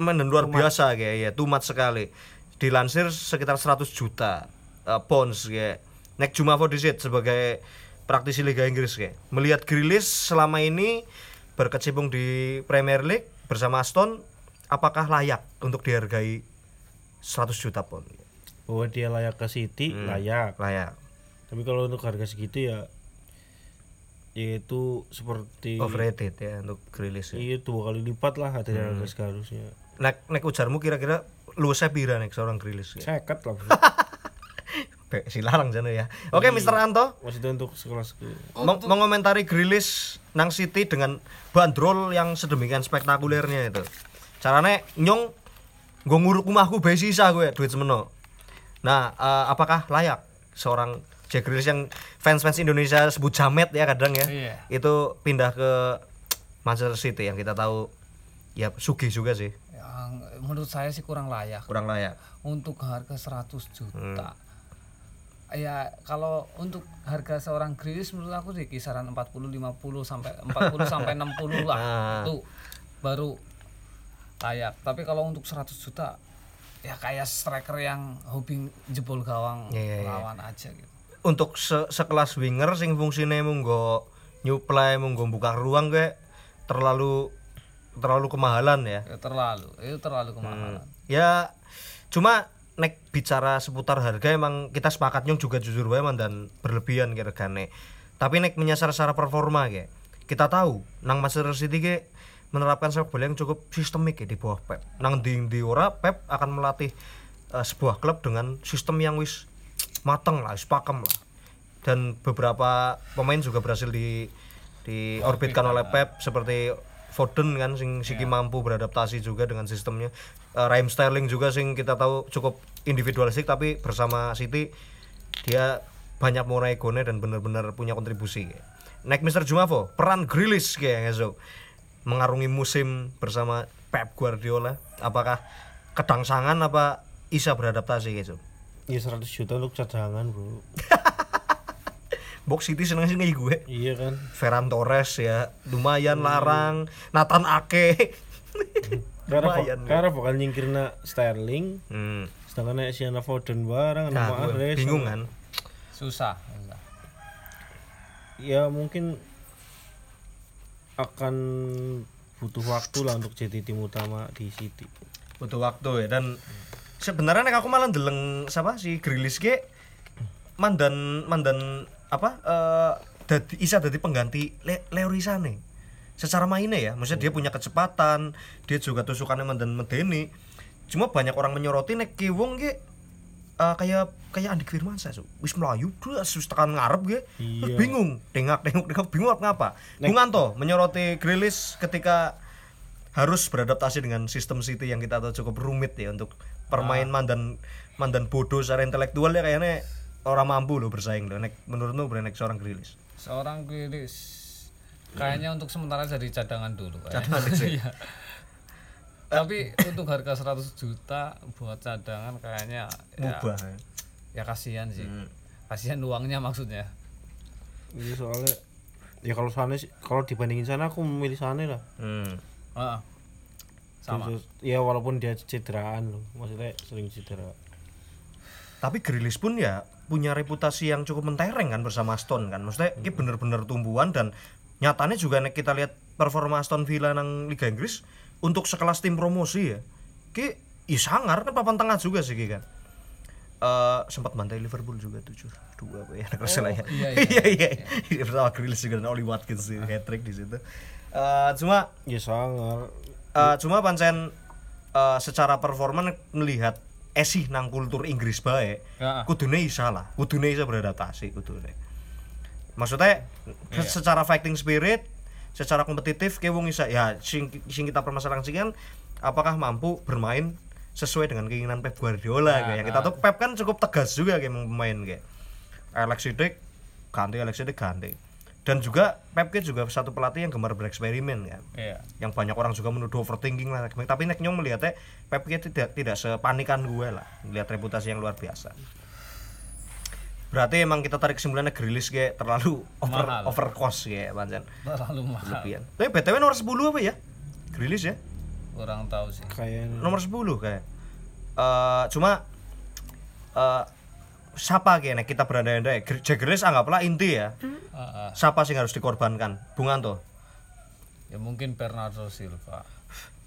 mandan luar biasa kayak ya tumat sekali. Dilansir sekitar 100 juta eh, pounds kayak. Nek Juma Fodisit sebagai praktisi Liga Inggris kayak. Melihat Grealish selama ini berkecimpung di Premier League bersama Aston apakah layak untuk dihargai 100 juta pound? bahwa dia layak ke City layak Layak. Tapi kalau untuk harga segitu ya yaitu seperti Overrated ya untuk Grealish ya. iya dua kali lipat lah dari harga seharusnya Nek nek ujarmu kira-kira lu pira nek seorang Grealish ya? seket lah bro. Be, silarang jane ya. Oke, Mr. Anto, maksudnya untuk sekelas ke meng- mengomentari Grealish nang City dengan bandrol yang sedemikian spektakulernya itu. Carane nyong nggo nguruk rumahku bae sisa gue duit semeno. Nah, eh, apakah layak seorang Jack Grealish yang fans-fans Indonesia sebut jamet ya kadang ya. Iya. Itu pindah ke Manchester City yang kita tahu ya sugih juga sih, Yang menurut saya sih kurang layak kurang layak. untuk harga 100 juta. Hmm. Ya kalau untuk harga seorang Grealish menurut aku di kisaran 40 50 sampai 40 sampai 60 lah. Ah. Itu baru layak. Tapi kalau untuk 100 juta ya kayak striker yang hobi jebol gawang Iya, iya, iya. lawan aja gitu. Untuk se- sekelas winger sing fungsine munggo nyuplai munggo buka ruang kayak terlalu terlalu kemahalan ya. Ya, terlalu, itu terlalu kemahalan. Ya cuma nek bicara seputar harga emang kita sepakat nyong juga jujur wae dan berlebihan kayak regane. Tapi nek menyasar secara performa kayak kita tahu nang Manchester City kayak menerapkan sepak bola yang cukup sistemik ya di bawah Pep. Nang di di ora Pep akan melatih eh, sebuah klub dengan sistem yang wis mateng lah, wis pakem lah. Dan beberapa pemain juga berhasil di diorbitkan oleh Pep seperti Foden kan sing siki mampu beradaptasi juga dengan sistemnya. Eh, Raheem Sterling juga sing kita tahu cukup individualistik tapi bersama City dia banyak mengurai gone dan benar-benar punya kontribusi. Nek Mr. Jumavo, peran Grealish kayak esok mengarungi musim bersama Pep Guardiola. Apakah kedangsangan apa bisa beradaptasi gitu? Ya 100 juta untuk cadangan bro Box City seneng sih gue. iya kan Ferran Torres ya lumayan larang Nathan Ake karena karena bakal nyingkirna Sterling hmm. sedangkan nek Sienna Foden barang nah, nama gue Mahrez bingung kan Susah. susah. ya mungkin akan butuh waktu lah untuk jadi tim utama di City butuh waktu ya dan sebenarnya nek aku malah deleng siapa si Grilis ge mandan mandan apa eh dadi isa dadi pengganti Le, Leo Risane secara mainnya ya maksudnya dia punya kecepatan dia juga tusukannya dan medeni cuma banyak orang menyoroti nek Kiwong ge eh, kayak kayak Andi Firmansyah so. wis melayu terus tekan ngarep Terus Iya. bingung tengok tengok tengok bingung apa ngapa Bung Anto menyoroti Grilis ketika harus beradaptasi dengan sistem City yang kita tahu cukup rumit ya untuk permain mandan mandan bodoh secara intelektual ya kayaknya orang mampu loh bersaing loh nek menurutmu nek seorang Grilis seorang Grealish kayaknya untuk sementara jadi cadangan dulu kayaknya. Cadangan aja. Iya. tapi untuk harga 100 juta buat cadangan kayaknya ya, mubah ya. ya kasihan sih Hmm. kasihan uangnya maksudnya Ini soalnya ya kalau sana sih kalau dibandingin sana aku memilih sana lah. Hmm. Heeh. Sama Terus, ya walaupun dia cederaan loh, maksudnya sering cedera. Tapi Grilis pun ya punya reputasi yang cukup mentereng kan bersama Aston kan. Maksudnya ini bener-bener tumbuhan dan nyatanya juga nek kita lihat performa Aston Villa nang Liga Inggris untuk sekelas tim promosi ya. Ki ya sangar kan papan tengah juga sih kan. Eh sempat bantai Liverpool juga tujuh dua apa ya kalau ya. iya, iya iya. iya. Bersama Grilis juga dan Oli Watkins di hat trick di situ. Eh cuma Ya sangar. Eh, cuma pancen eh, secara performa melihat esih nang kultur Inggris bae Heeh. kudune isa lah. Kudune isa beradaptasi kudune. Maksudnya secara fighting spirit secara kompetitif kayak wong isa ya sing, sing kita permasalahan sih kan apakah mampu bermain sesuai dengan keinginan Pep Guardiola kayak kita tahu Pep kan cukup tegas juga kayak pemain kayak. Alexis Dijk ganti Alexis Dijk ganti dan juga Pep juga satu pelatih yang gemar bereksperimen kan. Iya. Yang banyak orang juga menuduh overthinking lah. Tapi nek nyong melihatnya Pep tidak tidak sepanikan gue lah. Melihat reputasi yang luar biasa. Berarti emang kita tarik kesimpulannya Grilis kayak terlalu over Mahal. over cost ya pancen terlalu mahal. Lebihan tapi btw nomor 10 apa ya? Grilis ya? Kurang tahu sih. Kayak nomor 10 kayak. Eh cuma eh siapa kayaknya kita berandai-andai Grealish anggaplah inti ya Heeh. siapa sih yang harus dikorbankan Bung Anto ya mungkin Bernardo Silva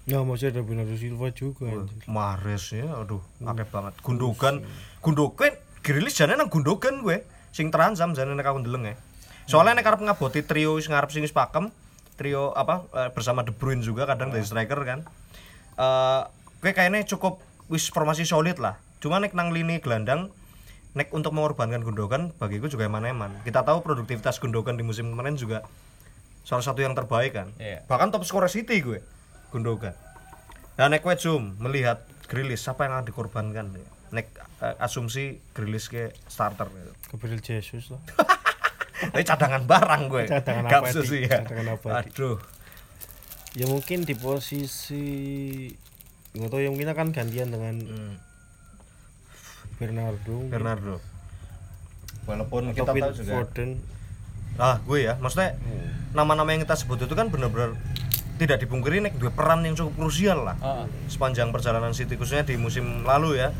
Ya masih ada Bernardo Silva juga anjir. Mares ya, aduh, akeh banget. Gundogan, Gundogan, Grilis jane nang Gundogan gue, sing terancam jane nek aku ndeleng ya. Soalnya nek arep ngaboti trio sing ngarep sing wis pakem, trio apa eh, bersama De Bruyne juga kadang dari striker kan. Eh, gue kayaknya cukup wis formasi solid lah. Cuma nek nang lini gelandang nek untuk mengorbankan Gundogan bagiku juga eman-eman. Kita tahu produktivitas Gundogan di musim kemarin juga salah satu yang terbaik kan. Iya. Bahkan top scorer City gue, Gundogan. Nah, nek kowe zoom melihat Grilis siapa yang akan dikorbankan ya? Nek eh, asumsi Grilis ke starter gitu. Gabriel Jesus lah. Tapi cadangan barang gue. Cadangan Gak bisa sih ya. cadangan abadi. Aduh. Ya mungkin di posisi nggak tahu yang mungkin akan gantian dengan Hmm, Bernardo. Bernardo. Walaupun Atau kita Phil tahu juga. Foden. Ah, gue ya, maksudnya nama-nama yang kita sebut itu kan benar-benar tidak dipungkiri nek dua peran yang cukup krusial lah. Heeh. sepanjang perjalanan City khususnya di musim lalu ya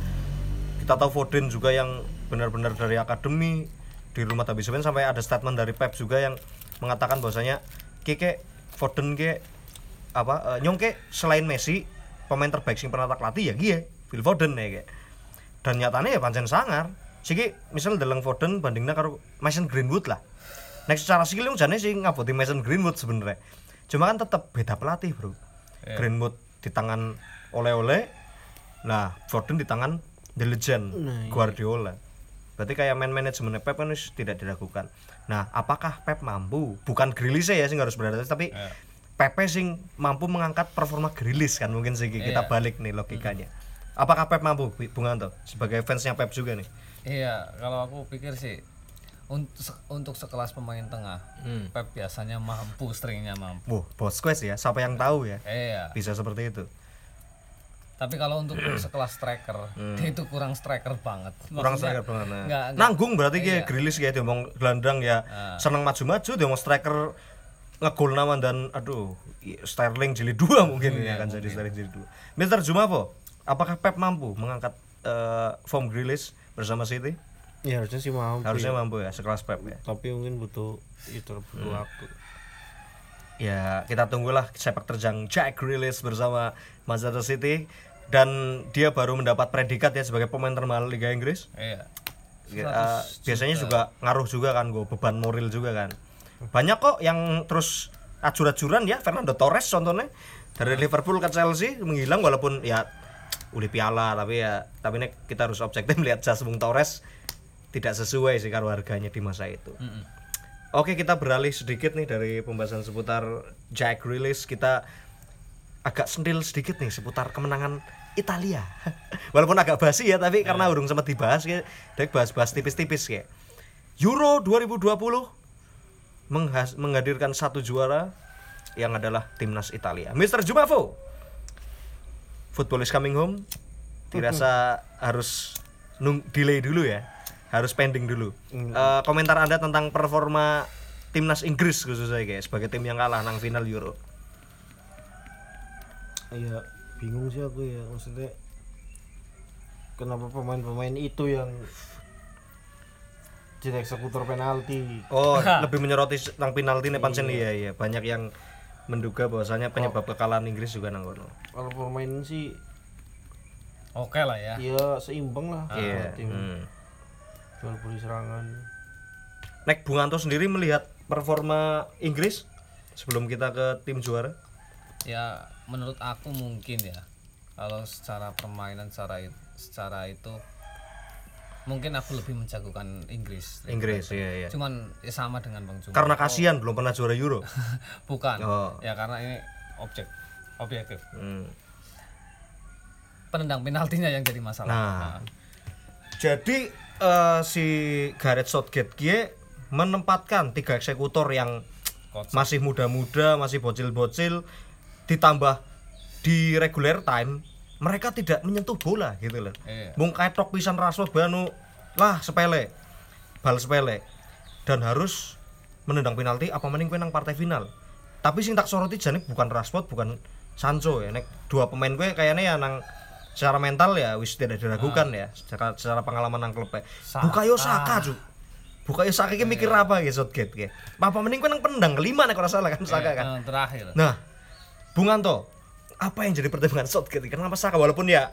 kita tahu Foden juga yang benar-benar dari akademi di rumah Tabi Seven sampai ada statement dari Pep juga yang mengatakan bahwasanya keke Foden ke apa eh, nyong ke selain Messi pemain terbaik sing pernah tak latih ya gie Phil Foden ya kayak dan nyatanya ya pancen sangar. Siki misal dalam Foden bandingnya karo Mason Greenwood lah. Next secara skill yang jane sih ngaboti Mason Greenwood sebenarnya. Cuma kan tetap beda pelatih bro. Greenwood di tangan oleh-oleh nah Foden di tangan the legend Guardiola. Berarti kayak man manajemen Pep kan wis tidak diragukan. Nah apakah Pep mampu? Bukan Grealish ya sing harus beradaptasi tapi Pep sing mampu mengangkat performa Grealish kan mungkin sih kita balik nih logikanya apakah Pep mampu Bung Anto sebagai fansnya Pep juga nih Iya, kalau aku pikir sih untuk untuk sekelas pemain tengah, Hmm. Pep biasanya mampu, seringnya mampu. Wah, bos quest ya, siapa yang tahu ya Iya. bisa seperti itu. Tapi kalau untuk sekelas striker, dia itu kurang striker banget. Hmm. Kurang Maksudnya, striker banget. nah. nggak- nggak- Nanggung berarti Iya. kayak Grilis kayak dia ngomong gelandang ya, seneng maju-maju dia mau striker ngegol nama dan aduh Sterling jilid dua mungkin Iya, ini akan jadi Sterling jilid dua. Mister Jumavo, apakah Pep mampu mengangkat eh, form Grilis bersama City? Ya harusnya sih mampu. Harusnya ya. mampu ya sekelas Pep ya. Tapi mungkin butuh itu Hmm. butuh waktu. Ya kita tunggulah sepak terjang Jack Grealish bersama Manchester City dan dia baru mendapat predikat ya sebagai pemain termahal Liga Inggris. Iya. Ya, eh, biasanya juga ngaruh juga kan gue beban moral juga kan banyak kok yang terus acur-acuran ya Fernando Torres contohnya dari Liverpool ke Chelsea menghilang walaupun ya udah piala tapi ya tapi nek kita harus objektif melihat jas Bung Torres tidak sesuai sih karo harganya di masa itu. Oke kita beralih sedikit nih dari pembahasan seputar Jack Grealish kita agak sentil sedikit nih seputar kemenangan Italia. Walaupun agak basi ya tapi karena urung sempat dibahas ya, Dek bahas-bahas tipis-tipis kayak. Euro 2020 menghas- menghadirkan satu juara yang adalah timnas Italia. Mr. Jumafo. Football is coming home. Dirasa harus nung delay dulu ya. Harus pending dulu. Eh, komentar Anda tentang performa timnas Inggris khususnya guys sebagai tim yang kalah nang final Euro. Iya, bingung sih aku ya maksudnya kenapa pemain-pemain itu yang jadi eksekutor penalti Oh, lebih menyoroti tentang penalti nih pancen iya iya. Banyak yang menduga bahwasanya penyebab kekalahan Inggris juga nang kono. kalau pemain sih Oke lah ya. ya seimbang lah Iya. tim hmm. jual beli serangan Nek Bung Anto sendiri melihat performa Inggris sebelum kita ke tim juara. Ya menurut aku mungkin ya kalau secara permainan secara it- secara itu mungkin aku lebih menjagokan Inggris. Inggris iya iya. Cuman ya sama dengan Bang Juma. Karena kasihan belum pernah juara Euro. Bukan. Oh. Ya karena ini objek objektif. Hmm. Penendang penaltinya yang jadi masalah. Nah. Jadi eh, si Gareth Southgate kie menempatkan tiga eksekutor yang Coach. masih muda-muda, masih bocil-bocil ditambah di regular time mereka tidak menyentuh bola gitu loh. Iya. Mung ketok pisan Rashford banu lah sepele. Bal sepele dan harus menendang penalti apa mending kowe nang partai final. Tapi sing tak soroti jane bukan Rashford, bukan Sancho ya. Nek dua pemain gue kayaknya ya nang secara mental ya wis tidak diragukan ya secara secara pengalaman nang klub Saka. Bukayo Saka cuk Bukayo Saka ki mikir apa ya Southgate ki apa mending kowe nang pendang kelima nek ora salah kan Saka kan Yang terakhir. Nah, Bung Anto, apa yang jadi pertimbangan Southgate? Kenapa Saka walaupun ya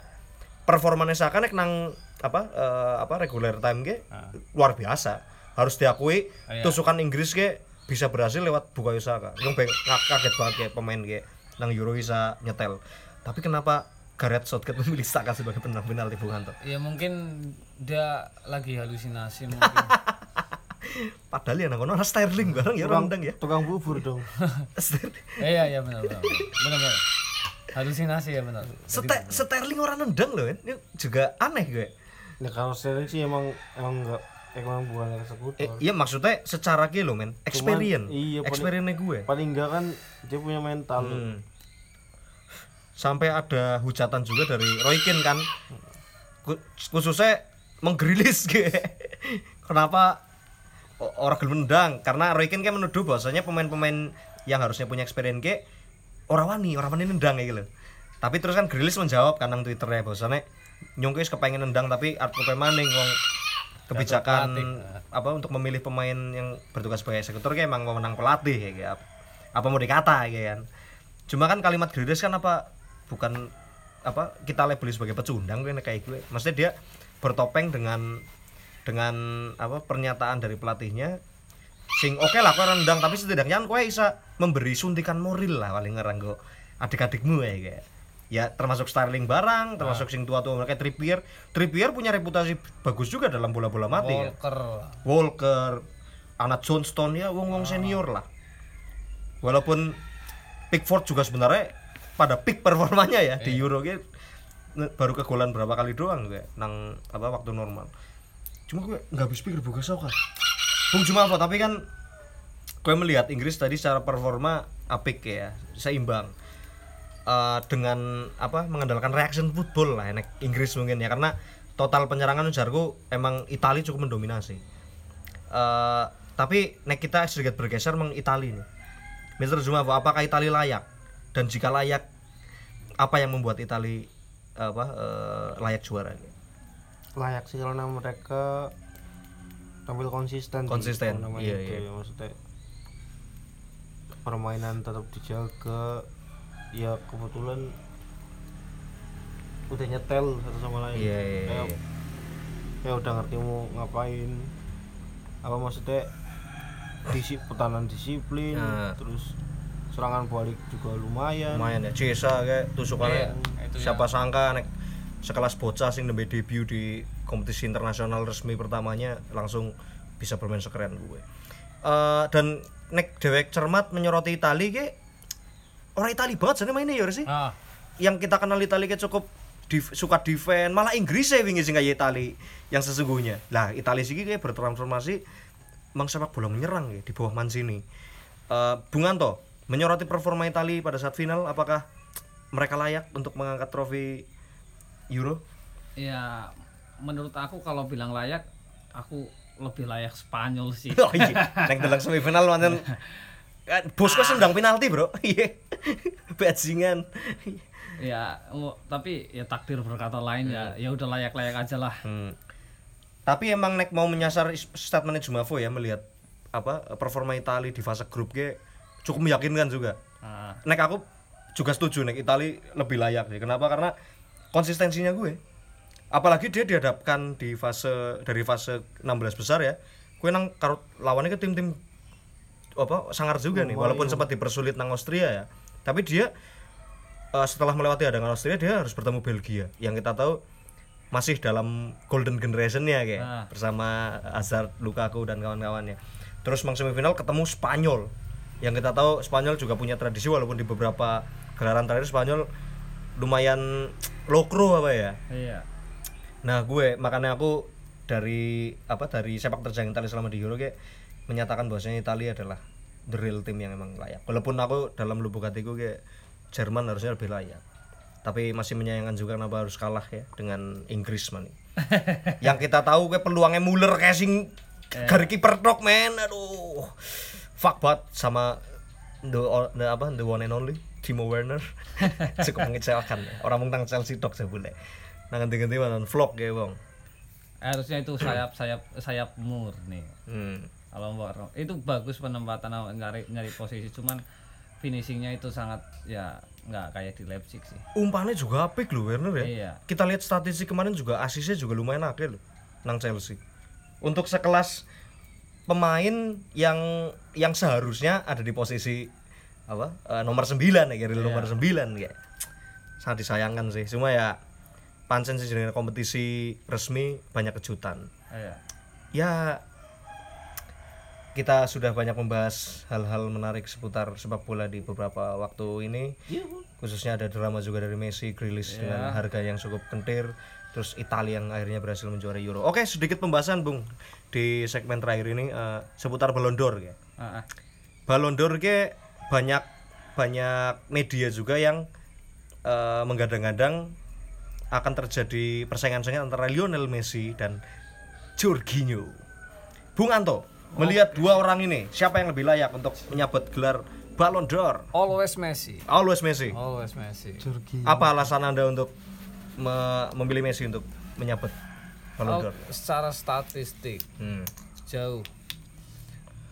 performanya Saka nek nang apa eh, apa regular time ge luar biasa. Harus diakui Ah, iya. tusukan Inggris ge bisa berhasil lewat Bukayo Saka. Yang kaget banget ya pemain ge nang Euro bisa nyetel. Tapi kenapa Gareth Southgate memilih Saka sebagai penendang penalti Bung Anto? Ya mungkin dia lagi halusinasi mungkin. Padahal ya nang kono ana Sterling bareng ya orang nendang ya. tukang bubur dong Sterling. Iya iya benar benar. Benar benar. Halusinasi ya benar. Ste- Sterling orang nendang loh, ini juga aneh gue. ya kalau Sterling sih emang emang enggak emang bukan eksekutor Eh, iya maksudnya secara gitu loh men, experience, iya, paling- experience gue. paling enggak kan dia punya mental Hmm. Sampai ada hujatan juga dari Roy Keane kan, khususnya menggrilis gue. Kenapa orang gelem nendang? Karena Roy Keane kan menuduh bahwasanya pemain-pemain yang harusnya punya experience ke orang wani, orang wani nendang gitu loh. Tapi terus kan Grilis menjawab kan nang Twitternya bahwasanya nyongke wis kepengen nendang tapi arep kepengen maning wong kebijakan apa untuk memilih pemain yang bertugas sebagai eksekutor kayak emang wewenang pelatih ya kayak apa mau dikata kayak kan. Cuma kan kalimat Grealish kan apa bukan apa kita labeli sebagai pecundang kayak kayak gue maksudnya dia bertopeng dengan dengan apa pernyataan dari pelatihnya sing oke lah kowe rendang tapi setidaknya kan kowe bisa memberi suntikan moral lah paling ngeranggo adik-adikmu ya kayak ya termasuk Sterling barang termasuk sing tua-tua mereka Trippier Trippier punya reputasi bagus juga dalam bola-bola mati kan Walker. Walker, anak Johnston ya wong-wong senior lah. Walaupun Pickford juga sebenarnya pada peak performanya ya di Euro gitu baru kegolan berapa kali doang gue nang apa waktu normal. Cuma gue nggak habis pikir buka soka. Bung cuma apa tapi kan gue melihat Inggris tadi secara performa apik ya, seimbang. Eh, dengan apa mengandalkan reaction football lah enek Inggris mungkin ya karena total penyerangan ujarku emang Italia cukup mendominasi. Eh, tapi nek kita sedikit bergeser meng Italia nih. Mr. Zumavo, apakah Italia layak? Dan jika layak, apa yang membuat Italia apa eh, layak juara? layak sih kalau nama mereka tampil konsisten Konsisten, iya, itu iya. ya, maksudnya permainan tetap dijaga. Ya kebetulan udah nyetel satu sama lain. Iya, iya, Kayak- iya. kayak udah ngerti mau ngapain. Apa maksudnya? Disi pertahanan disiplin Nah. terus serangan balik juga lumayan. Lumayan ya Cesa kayak tusukannya Iya, itu siapa sangka nek sekelas bocah sing nembe debut di kompetisi internasional resmi pertamanya langsung bisa bermain sekeren gue. Eh, dan nek dewek cermat menyoroti Itali ke orang Itali banget jadi mainnya ya sih ah. Yang kita kenal Itali kayak cukup dif- suka defend malah Inggris ya wingi sing Itali yang sesungguhnya. Lah Itali sih kayak bertransformasi emang sepak bola menyerang ya di bawah Mancini Eh Bung Anto menyoroti performa Itali pada saat final apakah mereka layak untuk mengangkat trofi Euro? Ya menurut aku kalau bilang layak aku lebih layak Spanyol sih. Oh iya. Yang dalam semifinal mantan bosku sendang penalti bro. Iya. Bajingan. Ya tapi ya takdir berkata lain ya. Ya udah layak layak aja lah. Hmm. Tapi emang nek mau menyasar statementnya Jumavo ya melihat apa performa Itali di fase grup G cukup meyakinkan juga. Ah, Nek aku juga setuju nek Itali lebih layak sih. Kenapa? Karena konsistensinya gue. Apalagi dia dihadapkan di fase dari fase 16 besar ya. Gue nang karo lawannya ke tim-tim apa sangar juga nih walaupun sempat dipersulit nang Austria ya. Tapi dia eh, setelah melewati hadangan Austria dia harus bertemu Belgia yang kita tahu masih dalam golden generationnya kayak Ah. bersama Hazard, Lukaku dan kawan-kawannya. Terus mang semifinal ketemu Spanyol yang kita tahu Spanyol juga punya tradisi walaupun di beberapa gelaran terakhir Spanyol lumayan lokro apa ya. iya Nah gue makanya aku dari apa dari sepak terjang Italia selama di Euro kayak menyatakan bahwasanya Italia adalah the real team yang emang layak. Walaupun aku dalam lubuk hatiku kayak Jerman harusnya lebih layak. Tapi masih menyayangkan juga kenapa harus kalah ya dengan Inggris man. yang kita tahu kayak peluangnya Muller kayak sing dari kiper tok men. Aduh. Fuck banget sama the, the apa the one and only Timo Werner. Cukup mengecewakan. Orang tentang Chelsea tok saya boleh. Nah ganti-ganti mana vlog ya bang. harusnya itu sayap sayap sayap murni Hmm. kalau Mbak itu bagus penempatan nyari nyari posisi cuman finishingnya itu sangat ya nggak kayak di Leipzig sih Umpannya juga apik loh Werner ya. Iya. Kita lihat statistik kemarin juga asisnya juga lumayan akeh loh nang Chelsea. Untuk sekelas pemain yang yang seharusnya ada di posisi apa eh, nomor 9 ya kira nomor 9 ya. Sangat disayangkan sih. Cuma ya pancen sih jenenge kompetisi resmi banyak kejutan. iya Ya kita sudah banyak membahas hal-hal menarik seputar sepak bola di beberapa waktu ini. Khususnya ada drama juga dari Messi, Grealish dengan harga yang cukup kentir. Terus Italia yang akhirnya berhasil menjuarai Euro. Oke, sedikit pembahasan Bung di segmen terakhir ini eh, seputar Ballon d'Or ya. Ah, ah. Ballon d'Or ke banyak banyak media juga yang eh, menggadang-gadang akan terjadi persaingan-persaingan antara Lionel Messi dan Jorginho. Bung Anto, melihat dua orang ini, siapa yang lebih layak untuk menyabet gelar Ballon d'Or? always Messi Always Messi. always Messi Apa alasan Anda untuk me- memilih Messi untuk menyabet Ballon d'Or? secara statistik Hmm. jauh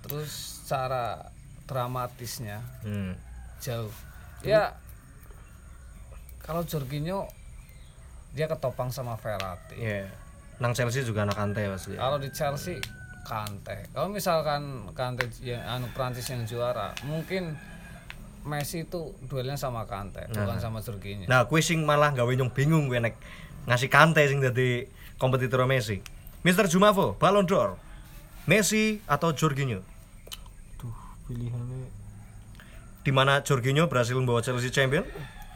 terus secara dramatisnya Hmm. jauh ya kalau Jorginho dia ketopang sama Verratti Iya. Nang Chelsea juga anak Kante pasti. kalau di Chelsea Kante kalau misalkan Kante yang anu Prancis yang juara mungkin Messi itu duelnya sama Kante bukan sama Jorginho Nah, kue sing malah gawe nyong bingung gue nek ngasih kante sing dadi kompetitor Messi. Mr. Jumavo, Ballon d'Or. Messi atau Jorginho? Duh, pilihannya Di mana Jorginho berhasil membawa Chelsea champion,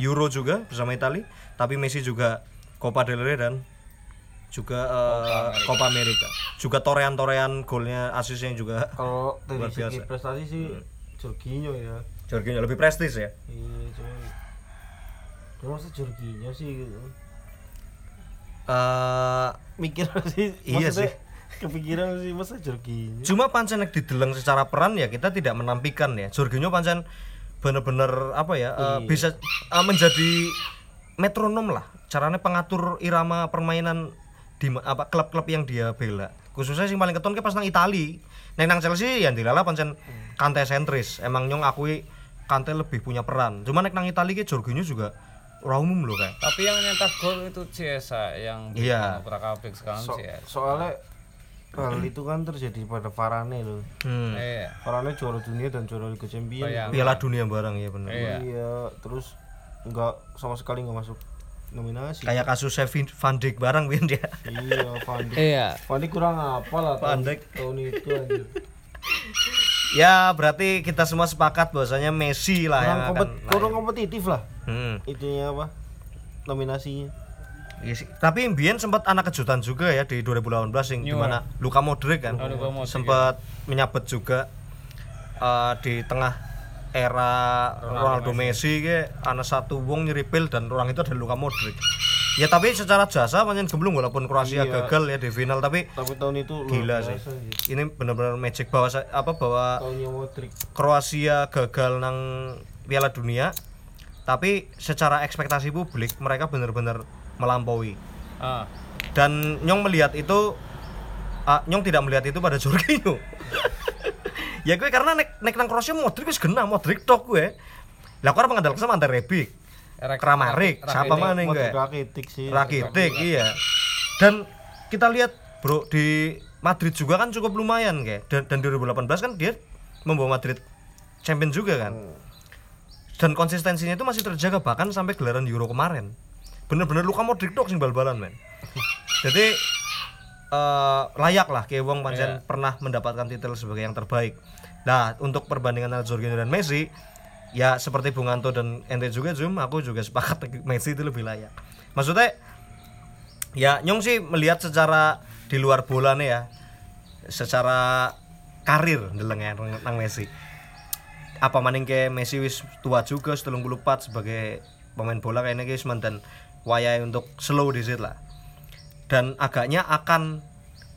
Euro juga bersama Italia, tapi Messi juga Copa del Rey dan juga eh, Copa America. Juga torean-torean golnya asisnya juga kalau dari Luar segi biasa. prestasi sih Jorginho ya Jorginho lebih prestis ya. iya cuma cuma masa Jorginho sih gitu. Eh, mikir sih Iya sih. kepikiran sih masa Jorginho Cuma pancen dideleng secara peran ya kita tidak menampikan ya. Jorginho pancen bener-bener apa ya eh, bisa eh, menjadi metronom lah. Caranya pengatur irama permainan di apa klub-klub yang dia bela. Khususnya sing paling keton ke pas nang Itali. Neng nang Chelsea yang dilala pancen Kante sentris. Emang nyong akui Kante lebih punya peran. Cuma nek nang Itali ke Jorginho juga ora umum loh kayak. tapi yang nyetak gol itu Ciesa yang Iya. Prakabik sekarang So- Ciesa soalnya hal itu kan terjadi pada Varane loh. Hmm. Iya. Varane juara dunia dan juara Liga Champions. Piala dunia bareng ya bener. Iya. Iya, terus nggak sama sekali nggak masuk nominasi. Kayak kasus Kevin Van Dijk bareng Win dia. Iya, Van Dijk. Iya. Van Dijk kurang apa lah Van tahun, Dijk. tahun itu anjir. Ya berarti kita semua sepakat bahwasanya Messi lah yang Kurang, akan kompet- kurang kompetitif lah Hmm. itunya apa nominasinya. Iya sih. Tapi Mbien sempat anak kejutan juga ya di 2018 yang di mana Luka Modric kan Oh, Luka Modric, sempat menyabet juga eh, di tengah era Ronaldo Messi ke ana satu wong nyeripil dan orang itu adalah Luka Modric. Ya tapi secara jasa pancen gemblung walaupun Kroasia Iya. gagal ya di final tapi Tapi tahun itu gila biasa sih. Ini benar-benar magic bahwa apa bahwa. Kroasia gagal nang Piala Dunia tapi secara ekspektasi publik mereka benar-benar melampaui Ah. dan Nyong melihat itu ah, Nyong tidak melihat itu pada Jorginho ya gue karena nek nek nang Kroasia Modric wis genah Modric tok gue lah kok mengandalkan sama Ante Rebic? Rak- siapa mana gue Rakitic sih. Rakitic. Iya. Dan kita lihat bro di Madrid juga kan cukup lumayan kayak dan, dan 2018 kan dia membawa Madrid champion juga kan. Dan konsistensinya itu masih terjaga bahkan sampai gelaran Euro kemarin. Bener-bener Luka Modric dok sing bal-balan men. Jadi eh, layak lah kayak Wong pancen pernah mendapatkan titel sebagai yang terbaik. Nah untuk perbandingan antara Jorginho dan Messi ya seperti Bung Anto dan ente juga Zoom aku juga sepakat Messi itu lebih layak. Maksudnya ya Nyong sih melihat secara di luar bola nih ya secara karir ndeleng ya nang Messi. Apa maning ke Messi wis tua juga 74 sebagai pemain bola kayaknya guys mantan wayai untuk slow di situ lah dan agaknya akan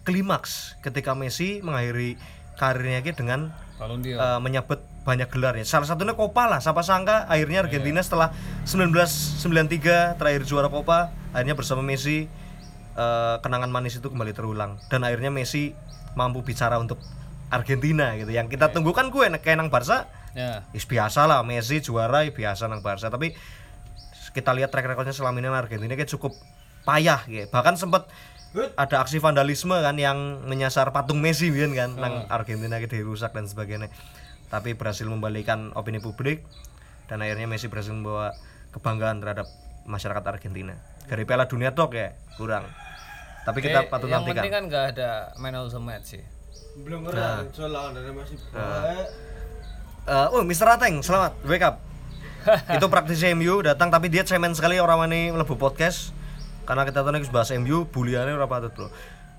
klimaks ketika Messi mengakhiri karirnya dengan d'Or. eh, menyabet banyak gelar ya. Salah satunya Copa lah. Siapa sangka akhirnya Argentina setelah 1993 terakhir juara Copa, akhirnya bersama Messi eh, kenangan manis itu kembali terulang dan akhirnya Messi mampu bicara untuk Argentina gitu. Yang kita tunggu kan gue kayak nang Barca, Ya. is biasa lah Messi juara ya biasa nang Barca. Tapi kita lihat track recordnya selama ini Argentina kayak cukup payah ya. Bahkan sempat ada aksi vandalisme kan yang menyasar patung Messi kan kan nang Argentina kayak dirusak dan sebagainya. Tapi berhasil membalikan opini publik dan akhirnya Messi berhasil membawa kebanggaan terhadap masyarakat Argentina. Dari Piala Dunia tok ya kurang. Tapi kita Eh, patut yang nantikan. penting kan nggak ada man of the match sih. Belum ada soalnya dari masih Eh, oh, Mr. Ateng, selamat, wake up. itu praktisi MU datang tapi dia cemen sekali orang ini melebu podcast karena kita tahu nih bahas MU buliannya ora patut bro.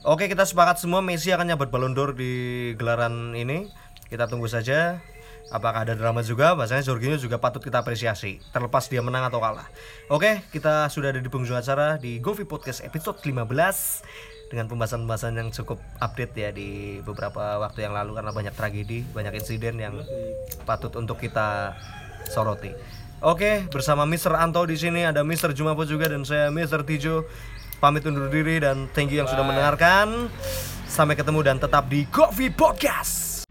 Oke kita sepakat semua Messi akan nyabat Ballon d'Or di gelaran ini. Kita tunggu saja apakah ada drama juga. Bahasanya Jorginho juga patut kita apresiasi terlepas dia menang atau kalah. Oke kita sudah ada di penghujung acara di Govi Podcast episode 15 dengan pembahasan-pembahasan yang cukup update ya di beberapa waktu yang lalu karena banyak tragedi, banyak insiden yang patut untuk kita soroti. Oke, bersama Mr. Anto di sini ada Mr. Jumapo juga dan saya Mr. Tijo. Pamit undur diri dan thank you yang sudah mendengarkan. Sampai ketemu dan tetap di Coffee Podcast.